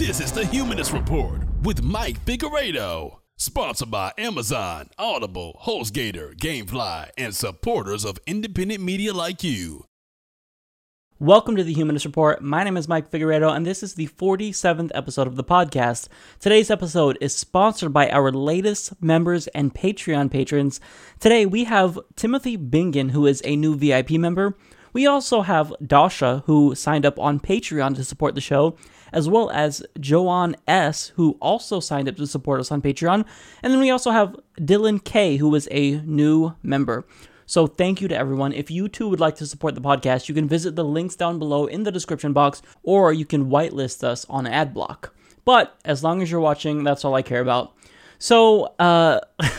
This is the Humanist Report with Mike Figueredo. Sponsored by Amazon, Audible, HostGator, Gamefly, and supporters of independent media like you. Welcome to the Humanist Report. My name is Mike Figueredo, and this is the 47th episode of the podcast. Today's episode is sponsored by our latest members and Patreon patrons. Today we have Timothy Bingen, who is a new VIP member. We also have Dasha, who signed up on Patreon to support the show, as well as Joanne S., who also signed up to support us on Patreon. And then we also have Dylan K., who is a new member. So thank you to everyone. If you too would like to support the podcast, you can visit the links down below in the description box, or you can whitelist us on AdBlock. But as long as you're watching, that's all I care about. So, uh,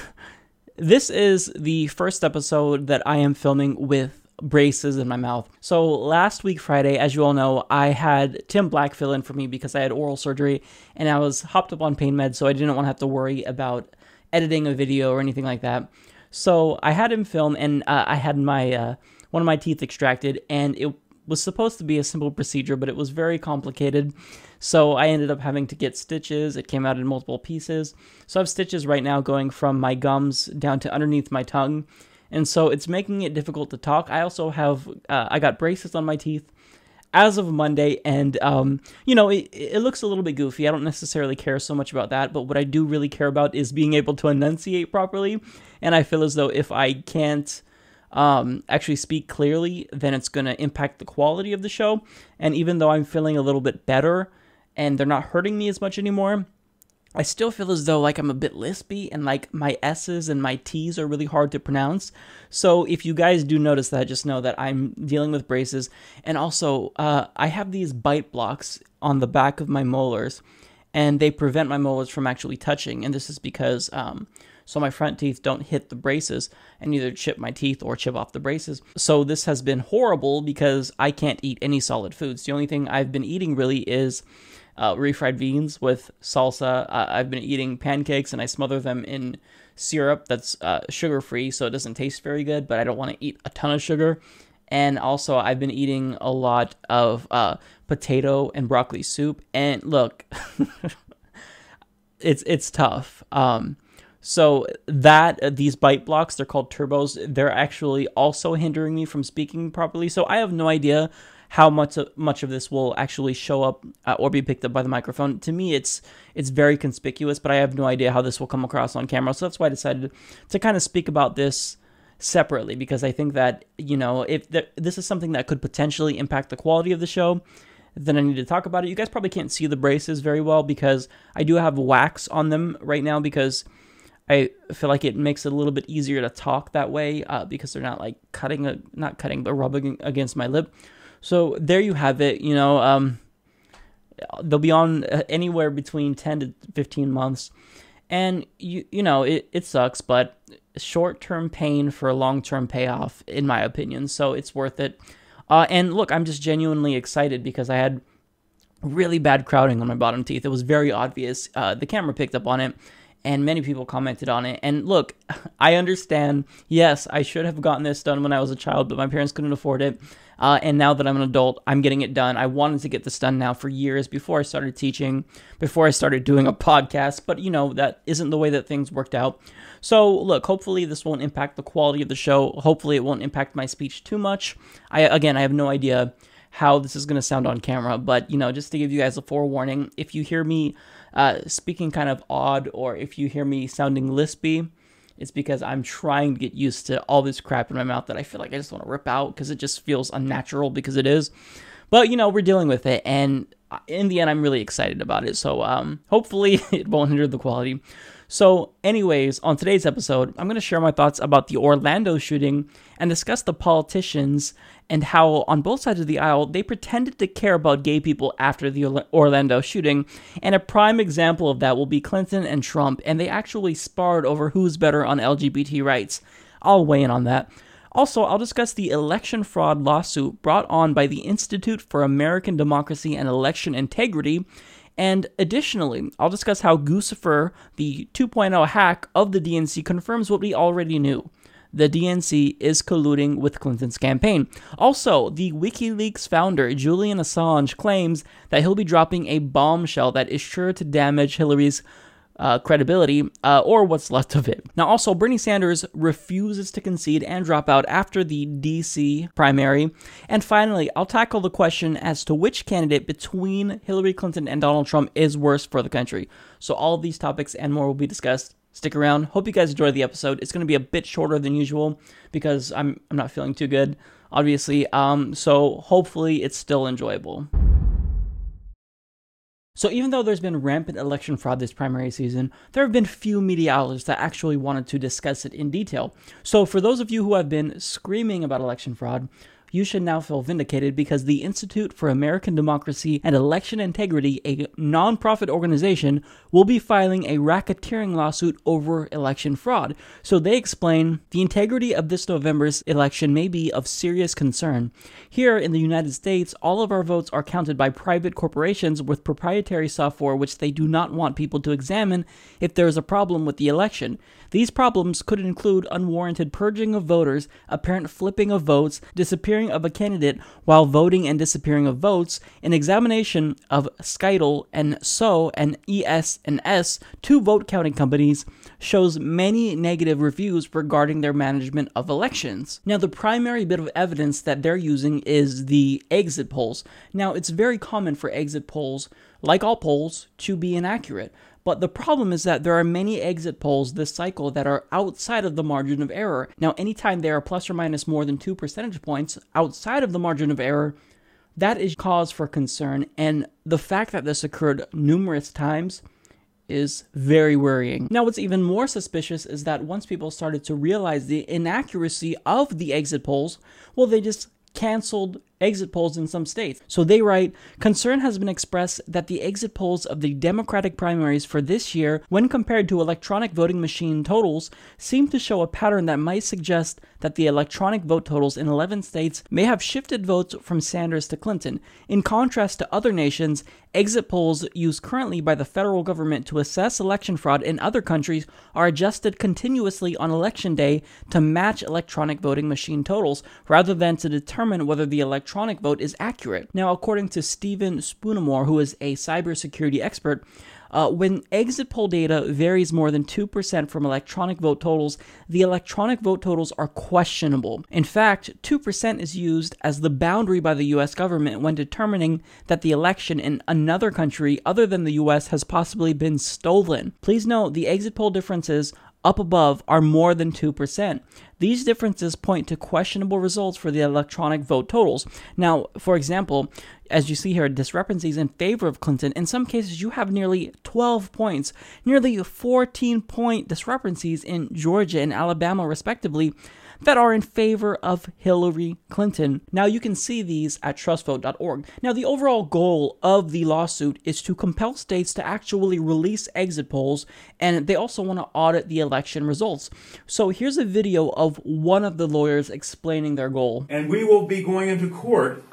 this is the first episode that I am filming with braces in my mouth. So last week Friday, as you all know, I had Tim Black fill in for me because I had oral surgery and I was hopped up on pain meds, so I didn't want to have to worry about editing a video or anything like that. So I had him film, and uh, I had my uh, one of my teeth extracted, and it was supposed to be a simple procedure, but it was very complicated. So I ended up having to get stitches. It came out in multiple pieces. So I have stitches right now going from my gums down to underneath my tongue and so it's making it difficult to talk. I also have uh, I got braces on my teeth as of Monday, and um, you know it, it looks a little bit goofy. I don't necessarily care so much about that, but what I do really care about is being able to enunciate properly. And I feel as though if I can't um, actually speak clearly, then it's going to impact the quality of the show. And even though I'm feeling a little bit better and they're not hurting me as much anymore, I still feel as though like I'm a bit lispy and like my S's and my T's are really hard to pronounce. So if you guys do notice that, just know that I'm dealing with braces. And also, uh, I have these bite blocks on the back of my molars and they prevent my molars from actually touching. And this is because, um, so my front teeth don't hit the braces and either chip my teeth or chip off the braces. So this has been horrible because I can't eat any solid foods. The only thing I've been eating really is uh, refried beans with salsa. Uh, I've been eating pancakes and I smother them in syrup that's uh, sugar free, so it doesn't taste very good, but I don't want to eat a ton of sugar. And also, I've been eating a lot of uh, potato and broccoli soup. And look, it's it's tough. Um, so that uh, these bite blocks, they're called turbos. They're actually also hindering me from speaking properly. So I have no idea how much of, much of this will actually show up uh, or be picked up by the microphone. To me, it's it's very conspicuous, but I have no idea how this will come across on camera. So that's why I decided to kind of speak about this separately because I think that you know if th- this is something that could potentially impact the quality of the show, then I need to talk about it. You guys probably can't see the braces very well because I do have wax on them right now because. I feel like it makes it a little bit easier to talk that way uh, because they're not like cutting, a, not cutting, but rubbing against my lip. So there you have it. You know, um, they'll be on uh, anywhere between 10 to 15 months. And you you know, it, it sucks, but short-term pain for a long-term payoff in my opinion. So it's worth it. Uh, and look, I'm just genuinely excited because I had really bad crowding on my bottom teeth. It was very obvious. Uh, the camera picked up on it and many people commented on it. And look, I understand. Yes, I should have gotten this done when I was a child, but my parents couldn't afford it. Uh, and now that I'm an adult, I'm getting it done. I wanted to get this done now for years before I started teaching, before I started doing a podcast, but you know, that isn't the way that things worked out. So, look, hopefully this won't impact the quality of the show. Hopefully it won't impact my speech too much. I again, I have no idea how this is going to sound on camera, but you know, just to give you guys a forewarning, if you hear me uh, speaking kind of odd or if you hear me sounding lispy, it's because I'm trying to get used to all this crap in my mouth that I feel like I just want to rip out because it just feels unnatural because it is. But you know, we're dealing with it, and in the end, I'm really excited about it. So um, hopefully, it won't hinder the quality. So, anyways, on today's episode, I'm going to share my thoughts about the Orlando shooting and discuss the politicians and how, on both sides of the aisle, they pretended to care about gay people after the Orlando shooting. And a prime example of that will be Clinton and Trump, and they actually sparred over who's better on LGBT rights. I'll weigh in on that. Also, I'll discuss the election fraud lawsuit brought on by the Institute for American Democracy and Election Integrity and additionally, I'll discuss how Guccifer, the 2.0 hack of the DNC, confirms what we already knew the DNC is colluding with Clinton's campaign. Also, the WikiLeaks founder, Julian Assange, claims that he'll be dropping a bombshell that is sure to damage Hillary's uh, credibility, uh, or what's left of it. Now, also, Bernie Sanders refuses to concede and drop out after the DC primary. And finally, I'll tackle the question as to which candidate between Hillary Clinton and Donald Trump is worse for the country. So, all of these topics and more will be discussed. Stick around. Hope you guys enjoy the episode. It's going to be a bit shorter than usual because I'm I'm not feeling too good, obviously. Um, so hopefully it's still enjoyable. So, even though there's been rampant election fraud this primary season, there have been few media outlets that actually wanted to discuss it in detail. So, for those of you who have been screaming about election fraud, you should now feel vindicated because the Institute for American Democracy and Election Integrity, a nonprofit organization, will be filing a racketeering lawsuit over election fraud. So they explain the integrity of this November's election may be of serious concern. Here in the United States, all of our votes are counted by private corporations with proprietary software which they do not want people to examine if there is a problem with the election. These problems could include unwarranted purging of voters, apparent flipping of votes, disappearing of a candidate while voting and disappearing of votes, an examination of Scytl and So and ES and S, two vote counting companies, shows many negative reviews regarding their management of elections. Now, the primary bit of evidence that they're using is the exit polls. Now, it's very common for exit polls, like all polls, to be inaccurate. But the problem is that there are many exit polls this cycle that are outside of the margin of error. Now, anytime they are plus or minus more than two percentage points outside of the margin of error, that is cause for concern. And the fact that this occurred numerous times is very worrying. Now, what's even more suspicious is that once people started to realize the inaccuracy of the exit polls, well, they just canceled exit polls in some states. So they write Concern has been expressed that the exit polls of the Democratic primaries for this year, when compared to electronic voting machine totals, seem to show a pattern that might suggest that the electronic vote totals in 11 states may have shifted votes from Sanders to Clinton. In contrast to other nations, exit polls used currently by the federal government to assess election fraud in other countries are adjusted continuously on election day to match electronic voting machine totals rather than to determine whether the electronic electronic vote is accurate. Now, according to Stephen Spoonamore, who is a cybersecurity expert, uh, when exit poll data varies more than 2% from electronic vote totals, the electronic vote totals are questionable. In fact, 2% is used as the boundary by the US government when determining that the election in another country other than the US has possibly been stolen. Please note the exit poll differences up above are more than 2%. These differences point to questionable results for the electronic vote totals. Now, for example, as you see here, discrepancies in favor of Clinton, in some cases you have nearly 12 points, nearly 14 point discrepancies in Georgia and Alabama, respectively that are in favor of Hillary Clinton. Now, you can see these at trustvote.org. Now, the overall goal of the lawsuit is to compel states to actually release exit polls, and they also want to audit the election results. So, here's a video of one of the lawyers explaining their goal. And we will be going into court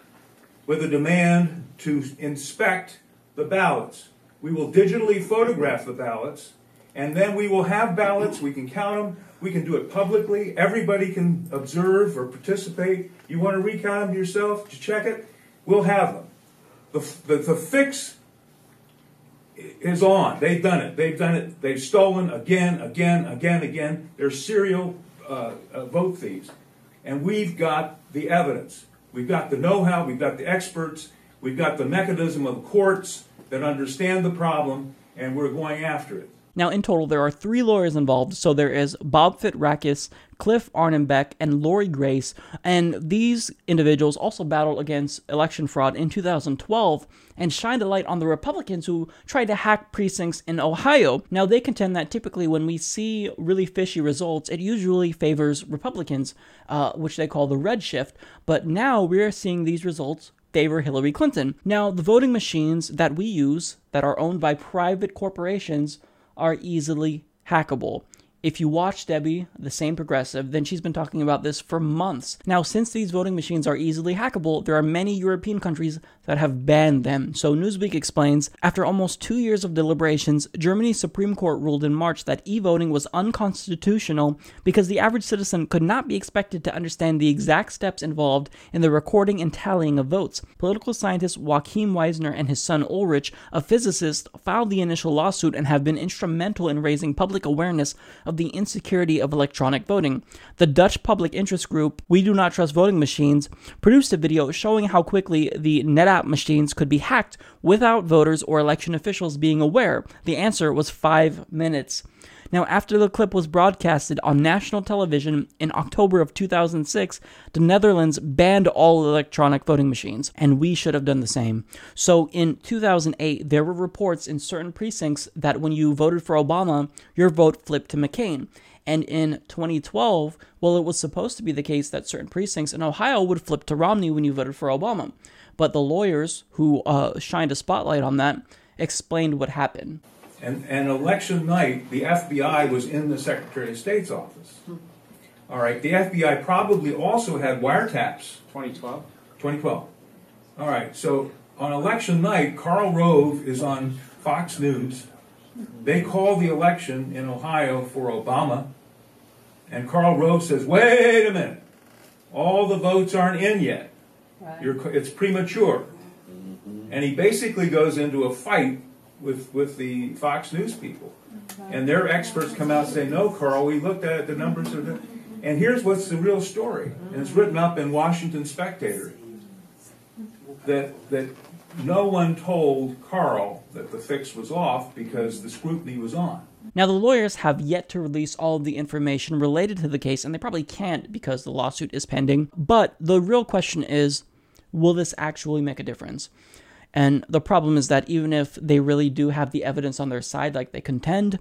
with a demand to inspect the ballots. We will digitally photograph the ballots, and then we will have ballots, we can count them, we can do it publicly. Everybody can observe or participate. You want to them yourself to check it? We'll have them. The, the, the fix is on. They've done it. They've done it. They've stolen again, again, again, again. They're serial uh, uh, vote thieves. And we've got the evidence. We've got the know how. We've got the experts. We've got the mechanism of courts that understand the problem, and we're going after it. Now, in total, there are three lawyers involved. So there is Bob Fitrakis, Cliff Arnebeck, and Lori Grace. And these individuals also battled against election fraud in 2012 and shined a light on the Republicans who tried to hack precincts in Ohio. Now, they contend that typically when we see really fishy results, it usually favors Republicans, uh, which they call the red shift. But now we're seeing these results favor Hillary Clinton. Now, the voting machines that we use that are owned by private corporations are easily hackable. If you watch Debbie, the Sane Progressive, then she's been talking about this for months. Now, since these voting machines are easily hackable, there are many European countries that have banned them. So, Newsweek explains after almost two years of deliberations, Germany's Supreme Court ruled in March that e voting was unconstitutional because the average citizen could not be expected to understand the exact steps involved in the recording and tallying of votes. Political scientist Joachim Wiesner and his son Ulrich, a physicist, filed the initial lawsuit and have been instrumental in raising public awareness of the insecurity of electronic voting. The Dutch public interest group We Do Not Trust Voting Machines produced a video showing how quickly the Nedap machines could be hacked without voters or election officials being aware. The answer was five minutes. Now, after the clip was broadcasted on national television in October of 2006, the Netherlands banned all electronic voting machines, and we should have done the same. So, in 2008, there were reports in certain precincts that when you voted for Obama, your vote flipped to McCain. And in 2012, well, it was supposed to be the case that certain precincts in Ohio would flip to Romney when you voted for Obama. But the lawyers who uh, shined a spotlight on that explained what happened. And, and election night, the FBI was in the Secretary of State's office. All right, the FBI probably also had wiretaps. 2012? 2012. All right, so on election night, Karl Rove is on Fox News. They call the election in Ohio for Obama, and Karl Rove says, wait a minute, all the votes aren't in yet. You're, it's premature. Mm-hmm. And he basically goes into a fight with, with the Fox News people. And their experts come out and say, no, Karl, we looked at it, the numbers are the. And here's what's the real story. And it's written up in Washington Spectator that, that no one told Karl that the fix was off because the scrutiny was on. Now, the lawyers have yet to release all of the information related to the case, and they probably can't because the lawsuit is pending. But the real question is will this actually make a difference? And the problem is that even if they really do have the evidence on their side, like they contend,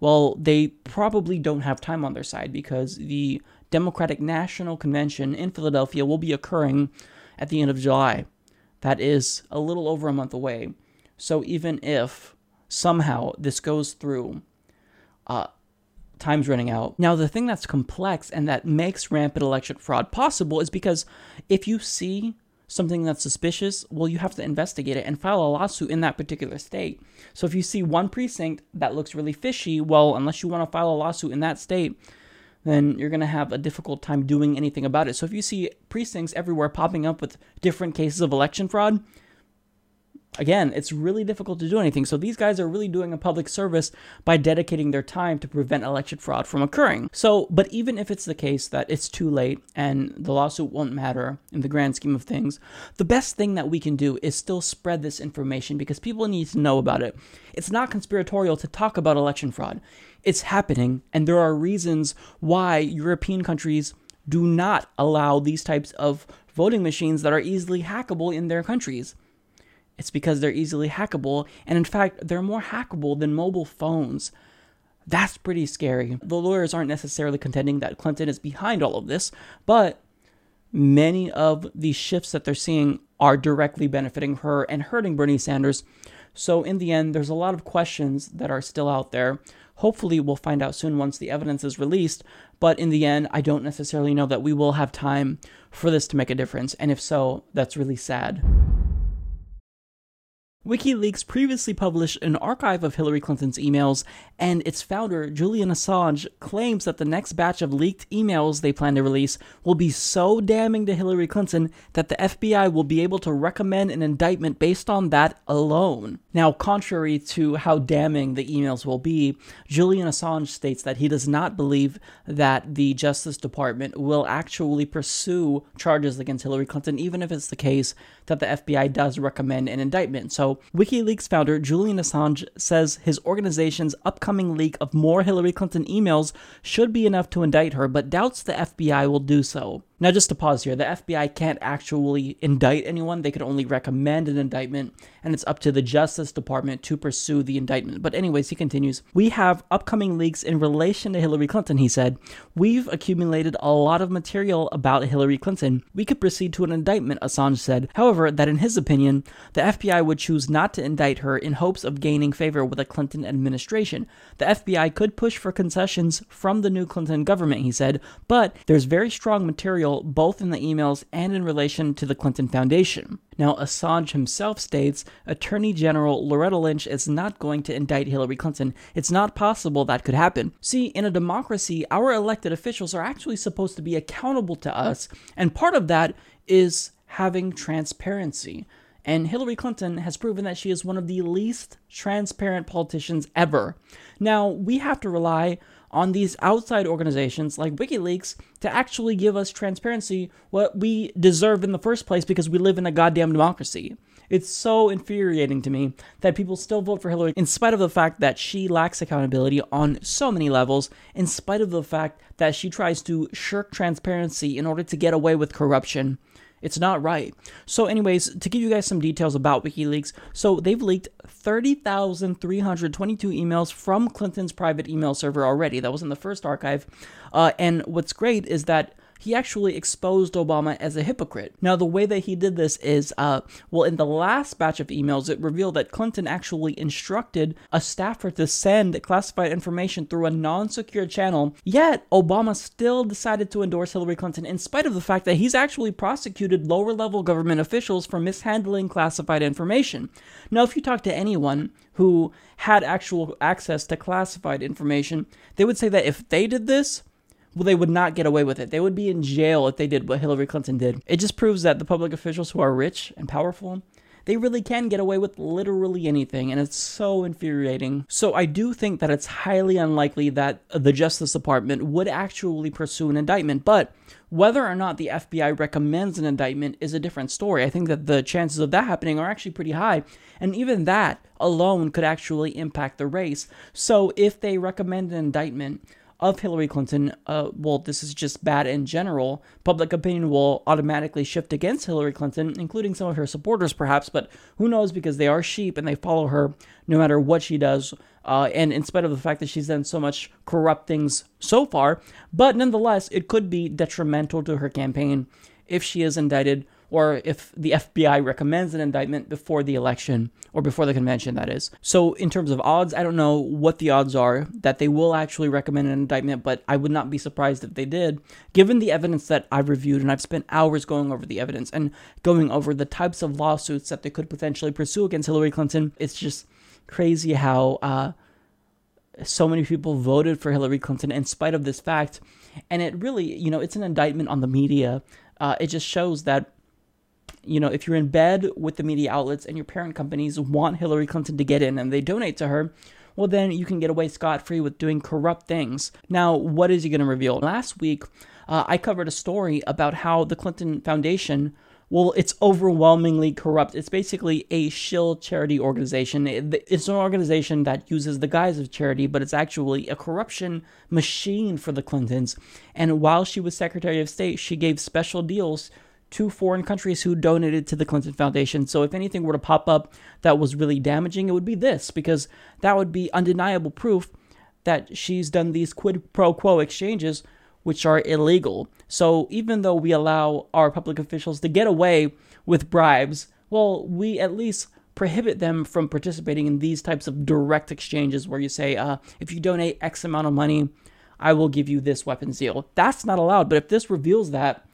well, they probably don't have time on their side because the Democratic National Convention in Philadelphia will be occurring at the end of July. That is a little over a month away. So even if somehow this goes through, uh, time's running out. Now, the thing that's complex and that makes rampant election fraud possible is because if you see something that's suspicious, well, you have to investigate it and file a lawsuit in that particular state. So if you see one precinct that looks really fishy, well, unless you want to file a lawsuit in that state, then you're going to have a difficult time doing anything about it. So if you see precincts everywhere popping up with different cases of election fraud, Again, it's really difficult to do anything. So these guys are really doing a public service by dedicating their time to prevent election fraud from occurring. So, but even if it's the case that it's too late and the lawsuit won't matter in the grand scheme of things, the best thing that we can do is still spread this information because people need to know about it. It's not conspiratorial to talk about election fraud. It's happening and there are reasons why European countries do not allow these types of voting machines that are easily hackable in their countries. It's because they're easily hackable, and in fact, they're more hackable than mobile phones. That's pretty scary. The lawyers aren't necessarily contending that Clinton is behind all of this, but many of the shifts that they're seeing are directly benefiting her and hurting Bernie Sanders. So, in the end, there's a lot of questions that are still out there. Hopefully, we'll find out soon once the evidence is released. But in the end, I don't necessarily know that we will have time for this to make a difference. And if so, that's really sad. WikiLeaks previously published an archive of Hillary Clinton's emails, and its founder, Julian Assange, claims that the next batch of leaked emails they plan to release will be so damning to Hillary Clinton that the FBI will be able to recommend an indictment based on that alone. Now, contrary to how damning the emails will be, Julian Assange states that he does not believe that the Justice Department will actually pursue charges against Hillary Clinton, even if it's the case that the FBI does recommend an indictment. So, WikiLeaks founder Julian Assange says his organization's upcoming leak of more Hillary Clinton emails should be enough to indict her, but doubts the FBI will do so. Now, just to pause here, the FBI can't actually indict anyone. They could only recommend an indictment, and it's up to the Justice Department to pursue the indictment. But, anyways, he continues We have upcoming leaks in relation to Hillary Clinton, he said. We've accumulated a lot of material about Hillary Clinton. We could proceed to an indictment, Assange said. However, that in his opinion, the FBI would choose not to indict her in hopes of gaining favor with the Clinton administration. The FBI could push for concessions from the new Clinton government, he said, but there's very strong material both in the emails and in relation to the Clinton Foundation. Now, Assange himself states Attorney General Loretta Lynch is not going to indict Hillary Clinton. It's not possible that could happen. See, in a democracy, our elected officials are actually supposed to be accountable to us, and part of that is having transparency. And Hillary Clinton has proven that she is one of the least transparent politicians ever. Now, we have to rely on these outside organizations like WikiLeaks to actually give us transparency what we deserve in the first place because we live in a goddamn democracy. It's so infuriating to me that people still vote for Hillary in spite of the fact that she lacks accountability on so many levels, in spite of the fact that she tries to shirk transparency in order to get away with corruption. It's not right. So, anyways, to give you guys some details about WikiLeaks, so they've leaked 30,322 emails from Clinton's private email server already. That was in the first archive. Uh, and what's great is that he actually exposed Obama as a hypocrite. Now, the way that he did this is, uh, well, in the last batch of emails, it revealed that Clinton actually instructed a staffer to send classified information through a non secure channel, yet Obama still decided to endorse Hillary Clinton in spite of the fact that he's actually prosecuted lower level government officials for mishandling classified information. Now, if you talk to anyone who had actual access to classified information, they would say that if they did this, well, they would not get away with it. They would be in jail if they did what Hillary Clinton did. It just proves that the public officials who are rich and powerful, they really can get away with literally anything, and it's so infuriating. So, I do think that it's highly unlikely that the Justice Department would actually pursue an indictment, but whether or not the FBI recommends an indictment is a different story. I think that the chances of that happening are actually pretty high, and even that alone could actually impact the race. So, if they recommend an indictment, of Hillary Clinton, uh, well, this is just bad in general. Public opinion will automatically shift against Hillary Clinton, including some of her supporters, perhaps, but who knows because they are sheep and they follow her no matter what she does. Uh, and in spite of the fact that she's done so much corrupt things so far, but nonetheless, it could be detrimental to her campaign if she is indicted or if the FBI recommends an indictment before the election or before the convention, that is. So, in terms of odds, I don't know what the odds are that they will actually recommend an indictment, but I would not be surprised if they did, given the evidence that I've reviewed and I've spent hours going over the evidence and going over the types of lawsuits that they could potentially pursue against Hillary Clinton. It's just crazy how uh, so many people voted for Hillary Clinton in spite of this fact. And it really, you know, it's an indictment on the media. Uh, it just shows that you know, if you're in bed with the media outlets and your parent companies want Hillary Clinton to get in and they donate to her, well, then you can get away scot free with doing corrupt things. Now, what is he going to reveal? Last week, uh, I covered a story about how the Clinton Foundation. Well, it's overwhelmingly corrupt. It's basically a shill charity organization. It's an organization that uses the guise of charity, but it's actually a corruption machine for the Clintons. And while she was Secretary of State, she gave special deals to foreign countries who donated to the Clinton Foundation. So if anything were to pop up that was really damaging, it would be this, because that would be undeniable proof that she's done these quid pro quo exchanges, which are illegal. So even though we allow our public officials to get away with bribes, well, we at least prohibit them from participating in these types of direct exchanges where you say, uh, if you donate X amount of money, I will give you this weapons deal. That's not allowed. But if this reveals that,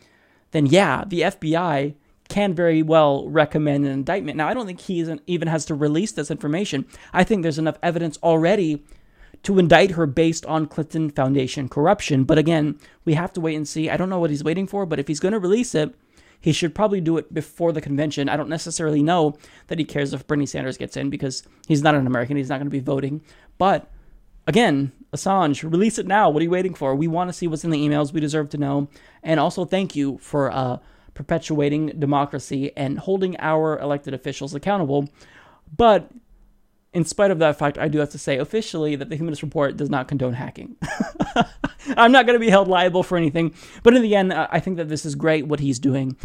then yeah, the FBI can very well recommend an indictment. Now, I don't think he even has to release this information. I think there's enough evidence already to indict her based on Clinton Foundation corruption. But again, we have to wait and see. I don't know what he's waiting for, but if he's going to release it, he should probably do it before the convention. I don't necessarily know that he cares if Bernie Sanders gets in because he's not an American. He's not going to be voting. But again, Assange, release it now. What are you waiting for? We want to see what's in the emails. We deserve to know. And also, thank you for uh, perpetuating democracy and holding our elected officials accountable. But in spite of that fact, I do have to say officially that the Humanist Report does not condone hacking. I'm not going to be held liable for anything. But in the end, I think that this is great what he's doing.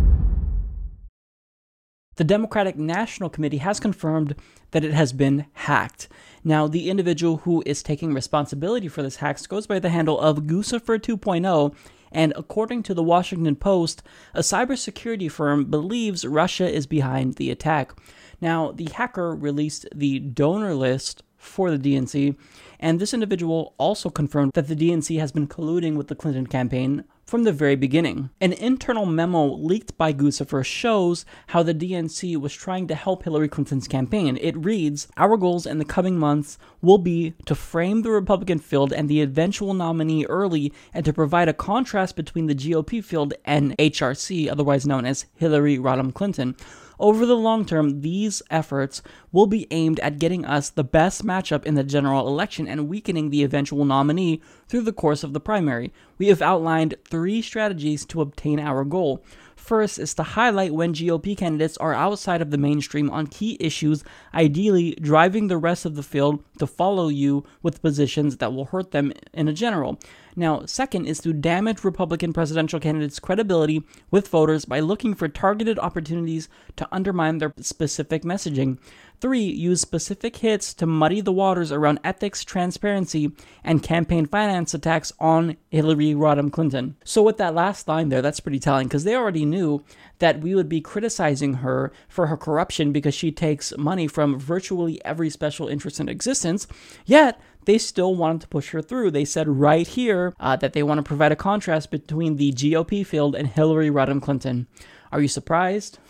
The Democratic National Committee has confirmed that it has been hacked. Now, the individual who is taking responsibility for this hack goes by the handle of Guccifer 2.0, and according to the Washington Post, a cybersecurity firm believes Russia is behind the attack. Now, the hacker released the donor list for the DNC, and this individual also confirmed that the DNC has been colluding with the Clinton campaign from the very beginning. An internal memo leaked by Guccifer shows how the DNC was trying to help Hillary Clinton's campaign. It reads Our goals in the coming months will be to frame the Republican field and the eventual nominee early and to provide a contrast between the GOP field and HRC, otherwise known as Hillary Rodham Clinton. Over the long term, these efforts will be aimed at getting us the best matchup in the general election and weakening the eventual nominee through the course of the primary. We have outlined three strategies to obtain our goal. First is to highlight when GOP candidates are outside of the mainstream on key issues, ideally driving the rest of the field to follow you with positions that will hurt them in a general. Now, second is to damage Republican presidential candidates' credibility with voters by looking for targeted opportunities to undermine their specific messaging. Three, use specific hits to muddy the waters around ethics, transparency, and campaign finance attacks on Hillary Rodham Clinton. So, with that last line there, that's pretty telling because they already knew that we would be criticizing her for her corruption because she takes money from virtually every special interest in existence. Yet, they still wanted to push her through. They said right here uh, that they want to provide a contrast between the GOP field and Hillary Rodham Clinton. Are you surprised?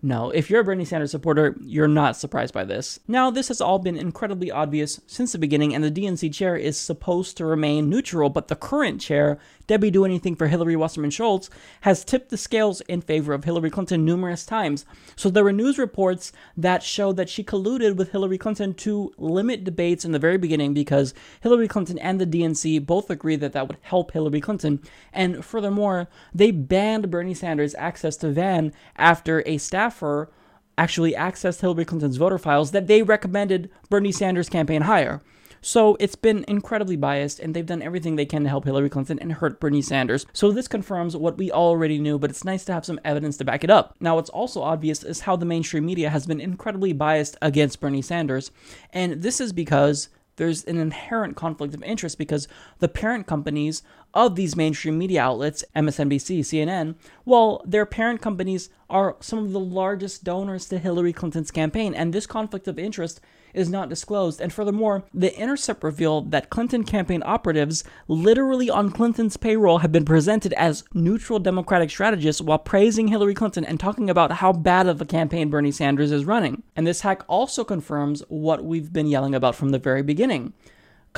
No, if you're a Bernie Sanders supporter, you're not surprised by this. Now, this has all been incredibly obvious since the beginning, and the DNC chair is supposed to remain neutral, but the current chair Debbie Do Anything for Hillary Wasserman Schultz has tipped the scales in favor of Hillary Clinton numerous times. So there were news reports that showed that she colluded with Hillary Clinton to limit debates in the very beginning because Hillary Clinton and the DNC both agreed that that would help Hillary Clinton. And furthermore, they banned Bernie Sanders' access to Van after a staffer actually accessed Hillary Clinton's voter files that they recommended Bernie Sanders' campaign hire. So it's been incredibly biased, and they've done everything they can to help Hillary Clinton and hurt Bernie Sanders. So this confirms what we already knew, but it's nice to have some evidence to back it up. Now, what's also obvious is how the mainstream media has been incredibly biased against Bernie Sanders, and this is because there's an inherent conflict of interest because the parent companies of these mainstream media outlets, MSNBC, CNN, well, their parent companies are some of the largest donors to Hillary Clinton's campaign, and this conflict of interest is not disclosed. And furthermore, The Intercept revealed that Clinton campaign operatives, literally on Clinton's payroll, have been presented as neutral Democratic strategists while praising Hillary Clinton and talking about how bad of a campaign Bernie Sanders is running. And this hack also confirms what we've been yelling about from the very beginning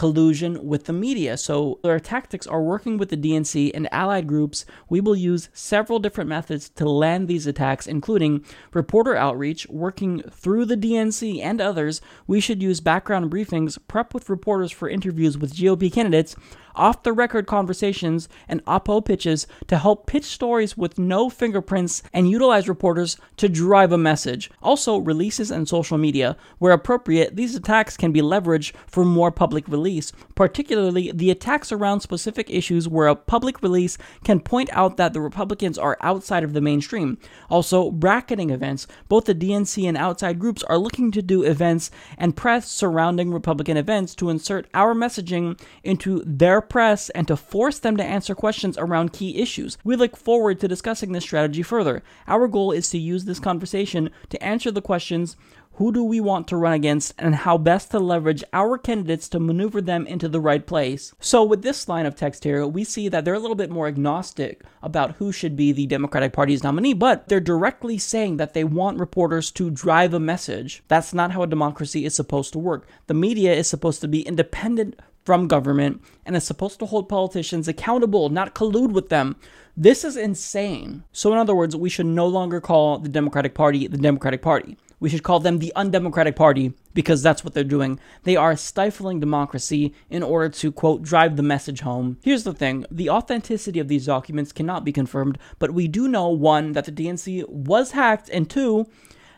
collusion with the media. So our tactics are working with the DNC and allied groups. We will use several different methods to land these attacks, including reporter outreach, working through the DNC and others. We should use background briefings, prep with reporters for interviews with GOP candidates, off the record conversations, and oppo pitches to help pitch stories with no fingerprints and utilize reporters to drive a message. Also, releases and social media. Where appropriate, these attacks can be leveraged for more public release, particularly the attacks around specific issues where a public release can point out that the Republicans are outside of the mainstream. Also, bracketing events. Both the DNC and outside groups are looking to do events and press surrounding Republican events to insert our messaging into their press and to force them to answer questions around key issues. We look forward to discussing this strategy further. Our goal is to use this conversation to answer the questions who do we want to run against and how best to leverage our candidates to maneuver them into the right place. So, with this line of text here, we see that they're a little bit more agnostic about who should be the Democratic Party's nominee, but they're directly saying that they want reporters to drive a message. That's not how a democracy is supposed to work. The media is supposed to be independent from government and is supposed to hold politicians accountable, not collude with them. This is insane. So, in other words, we should no longer call the Democratic Party the Democratic Party. We should call them the undemocratic party because that's what they're doing. They are stifling democracy in order to, quote, drive the message home. Here's the thing the authenticity of these documents cannot be confirmed, but we do know one, that the DNC was hacked, and two,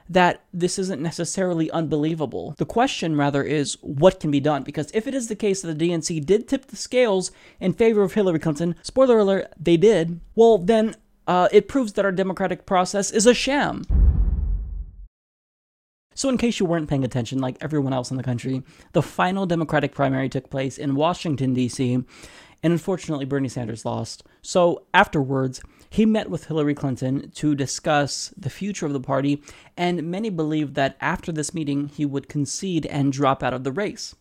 that this isn't necessarily unbelievable. The question, rather, is what can be done? Because if it is the case that the DNC did tip the scales in favor of Hillary Clinton, spoiler alert, they did, well, then uh, it proves that our democratic process is a sham. So, in case you weren't paying attention, like everyone else in the country, the final Democratic primary took place in Washington, D.C., and unfortunately, Bernie Sanders lost. So, afterwards, he met with Hillary Clinton to discuss the future of the party, and many believed that after this meeting, he would concede and drop out of the race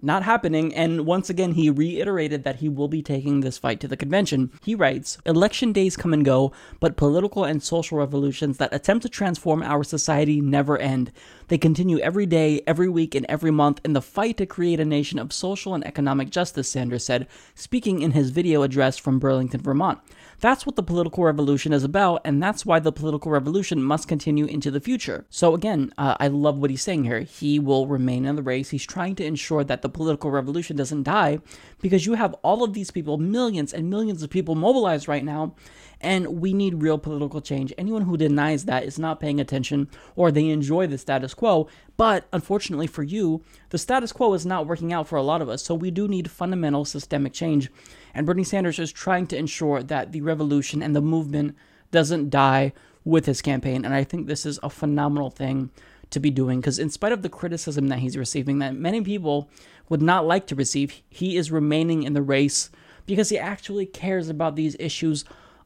not happening, and once again, he reiterated that he will be taking this fight to the convention. He writes Election days come and go, but political and social revolutions that attempt to transform our society never end. They continue every day, every week, and every month in the fight to create a nation of social and economic justice, Sanders said, speaking in his video address from Burlington, Vermont. That's what the political revolution is about, and that's why the political revolution must continue into the future. So, again, uh, I love what he's saying here. He will remain in the race. He's trying to ensure that the political revolution doesn't die because you have all of these people, millions and millions of people mobilized right now, and we need real political change. Anyone who denies that is not paying attention or they enjoy the status quo. But unfortunately for you, the status quo is not working out for a lot of us. So we do need fundamental systemic change. And Bernie Sanders is trying to ensure that the revolution and the movement doesn't die with his campaign. And I think this is a phenomenal thing to be doing because, in spite of the criticism that he's receiving, that many people would not like to receive, he is remaining in the race because he actually cares about these issues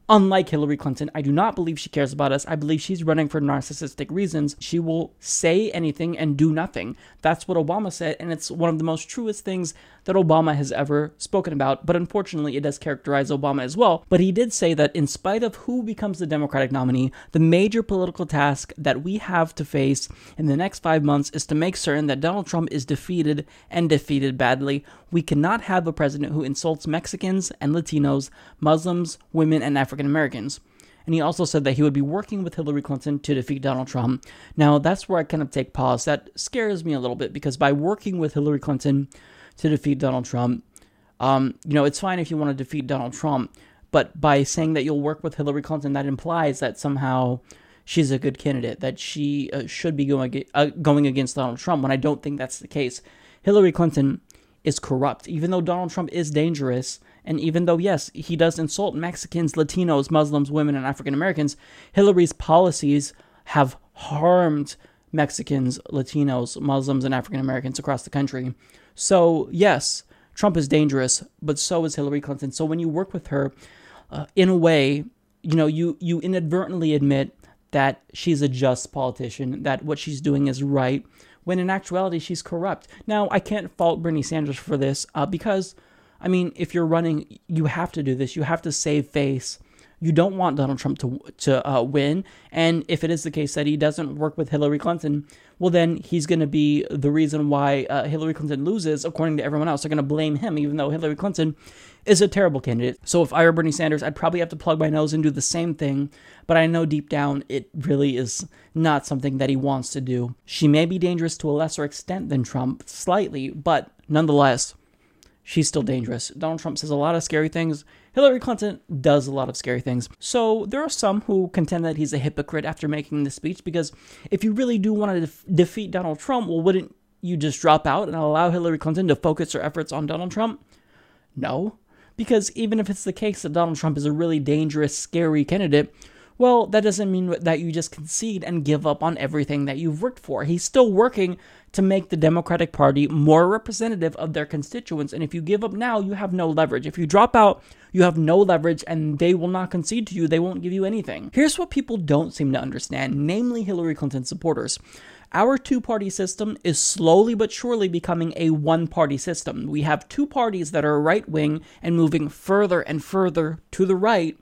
Unlike Hillary Clinton, I do not believe she cares about us. I believe she's running for narcissistic reasons. She will say anything and do nothing. That's what Obama said, and it's one of the most truest things that Obama has ever spoken about. But unfortunately, it does characterize Obama as well. But he did say that in spite of who becomes the Democratic nominee, the major political task that we have to face in the next five months is to make certain that Donald Trump is defeated and defeated badly. We cannot have a president who insults Mexicans and Latinos, Muslims, women, and African Americans. And he also said that he would be working with Hillary Clinton to defeat Donald Trump. Now, that's where I kind of take pause. That scares me a little bit because by working with Hillary Clinton to defeat Donald Trump, um, you know, it's fine if you want to defeat Donald Trump, but by saying that you'll work with Hillary Clinton, that implies that somehow she's a good candidate, that she uh, should be going, uh, going against Donald Trump, when I don't think that's the case. Hillary Clinton is corrupt. Even though Donald Trump is dangerous, and even though, yes, he does insult Mexicans, Latinos, Muslims, women, and African Americans, Hillary's policies have harmed Mexicans, Latinos, Muslims, and African Americans across the country. So, yes, Trump is dangerous, but so is Hillary Clinton. So, when you work with her, uh, in a way, you know, you, you inadvertently admit that she's a just politician, that what she's doing is right, when in actuality, she's corrupt. Now, I can't fault Bernie Sanders for this uh, because I mean, if you're running, you have to do this. You have to save face. You don't want Donald Trump to to uh, win, and if it is the case that he doesn't work with Hillary Clinton, well, then he's going to be the reason why uh, Hillary Clinton loses, according to everyone else. They're going to blame him, even though Hillary Clinton is a terrible candidate. So if I were Bernie Sanders, I'd probably have to plug my nose and do the same thing, but I know deep down it really is not something that he wants to do. She may be dangerous to a lesser extent than Trump, slightly, but nonetheless she's still dangerous. Donald Trump says a lot of scary things. Hillary Clinton does a lot of scary things. So there are some who contend that he's a hypocrite after making this speech because if you really do want to def- defeat Donald Trump, well, wouldn't you just drop out and allow Hillary Clinton to focus her efforts on Donald Trump? No. Because even if it's the case that Donald Trump is a really dangerous, scary candidate, well, that doesn't mean that you just concede and give up on everything that you've worked for. He's still working to make the Democratic Party more representative of their constituents. And if you give up now, you have no leverage. If you drop out, you have no leverage and they will not concede to you. They won't give you anything. Here's what people don't seem to understand, namely Hillary Clinton supporters. Our two party system is slowly but surely becoming a one party system. We have two parties that are right wing and moving further and further to the right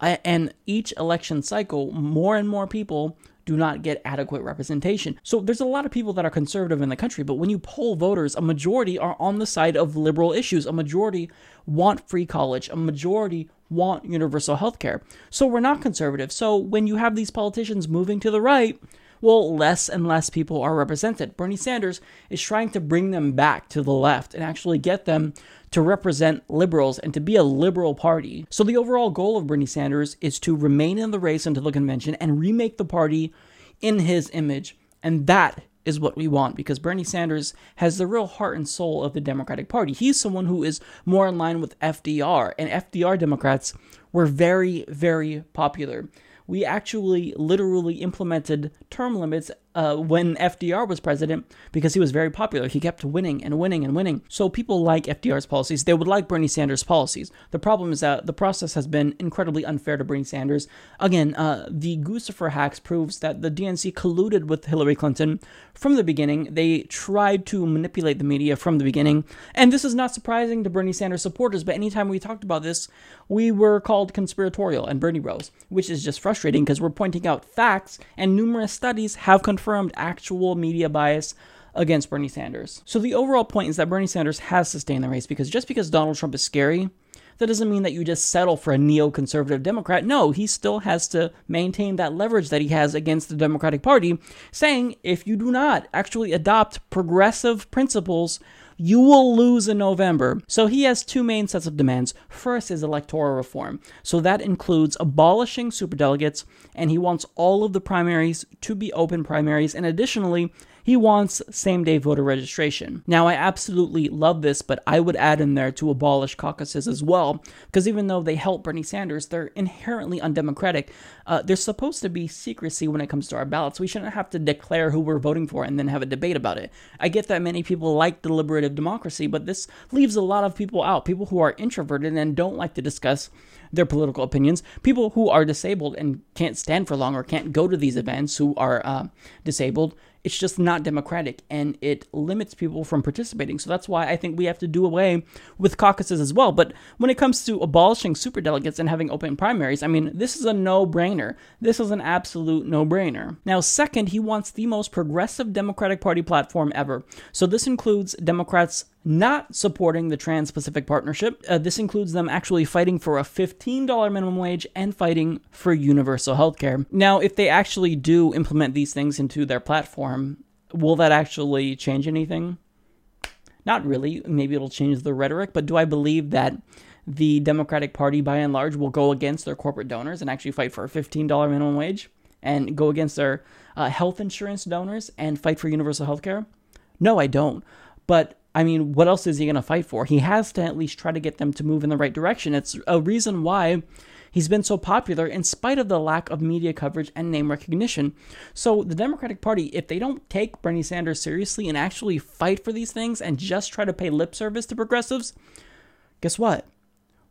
uh, and each election cycle, more and more people do not get adequate representation. So there's a lot of people that are conservative in the country, but when you poll voters, a majority are on the side of liberal issues. A majority want free college. A majority want universal health care. So we're not conservative. So when you have these politicians moving to the right, well, less and less people are represented. Bernie Sanders is trying to bring them back to the left and actually get them to represent liberals and to be a liberal party. So the overall goal of Bernie Sanders is to remain in the race until the convention and remake the party in his image. And that is what we want because Bernie Sanders has the real heart and soul of the Democratic Party. He's someone who is more in line with FDR, and FDR Democrats were very, very popular. We actually literally implemented term limits uh, when FDR was president because he was very popular. He kept winning and winning and winning. So people like FDR's policies. They would like Bernie Sanders' policies. The problem is that the process has been incredibly unfair to Bernie Sanders. Again, uh, the Guccifer hacks proves that the DNC colluded with Hillary Clinton from the beginning. They tried to manipulate the media from the beginning. And this is not surprising to Bernie Sanders supporters, but anytime we talked about this, we were called conspiratorial and Bernie Bros, which is just frustrating because we're pointing out facts and numerous studies have confirmed confirmed actual media bias against Bernie Sanders. So the overall point is that Bernie Sanders has sustained the race because just because Donald Trump is scary, that doesn't mean that you just settle for a neoconservative Democrat. No, he still has to maintain that leverage that he has against the Democratic Party, saying if you do not actually adopt progressive principles, you will lose in November. So he has two main sets of demands. First is electoral reform. So that includes abolishing superdelegates, and he wants all of the primaries to be open primaries, and additionally, he wants same day voter registration. Now, I absolutely love this, but I would add in there to abolish caucuses as well, because even though they help Bernie Sanders, they're inherently undemocratic. Uh, there's supposed to be secrecy when it comes to our ballots. We shouldn't have to declare who we're voting for and then have a debate about it. I get that many people like deliberative democracy, but this leaves a lot of people out. People who are introverted and don't like to discuss their political opinions. People who are disabled and can't stand for long or can't go to these events who are uh, disabled it's just not democratic and it limits people from participating. So that's why I think we have to do away with caucuses as well. But when it comes to abolishing superdelegates and having open primaries, I mean, this is a no brainer. This is an absolute no brainer. Now, second, he wants the most progressive Democratic Party platform ever. So this includes Democrats not supporting the Trans Pacific Partnership. Uh, this includes them actually fighting for a $15 minimum wage and fighting for universal health care. Now, if they actually do implement these things into their platform, will that actually change anything? Not really. Maybe it'll change the rhetoric, but do I believe that the Democratic Party, by and large, will go against their corporate donors and actually fight for a $15 minimum wage and go against their uh, health insurance donors and fight for universal health care? No, I don't. But I mean, what else is he going to fight for? He has to at least try to get them to move in the right direction. It's a reason why he's been so popular in spite of the lack of media coverage and name recognition. So, the Democratic Party, if they don't take Bernie Sanders seriously and actually fight for these things and just try to pay lip service to progressives, guess what?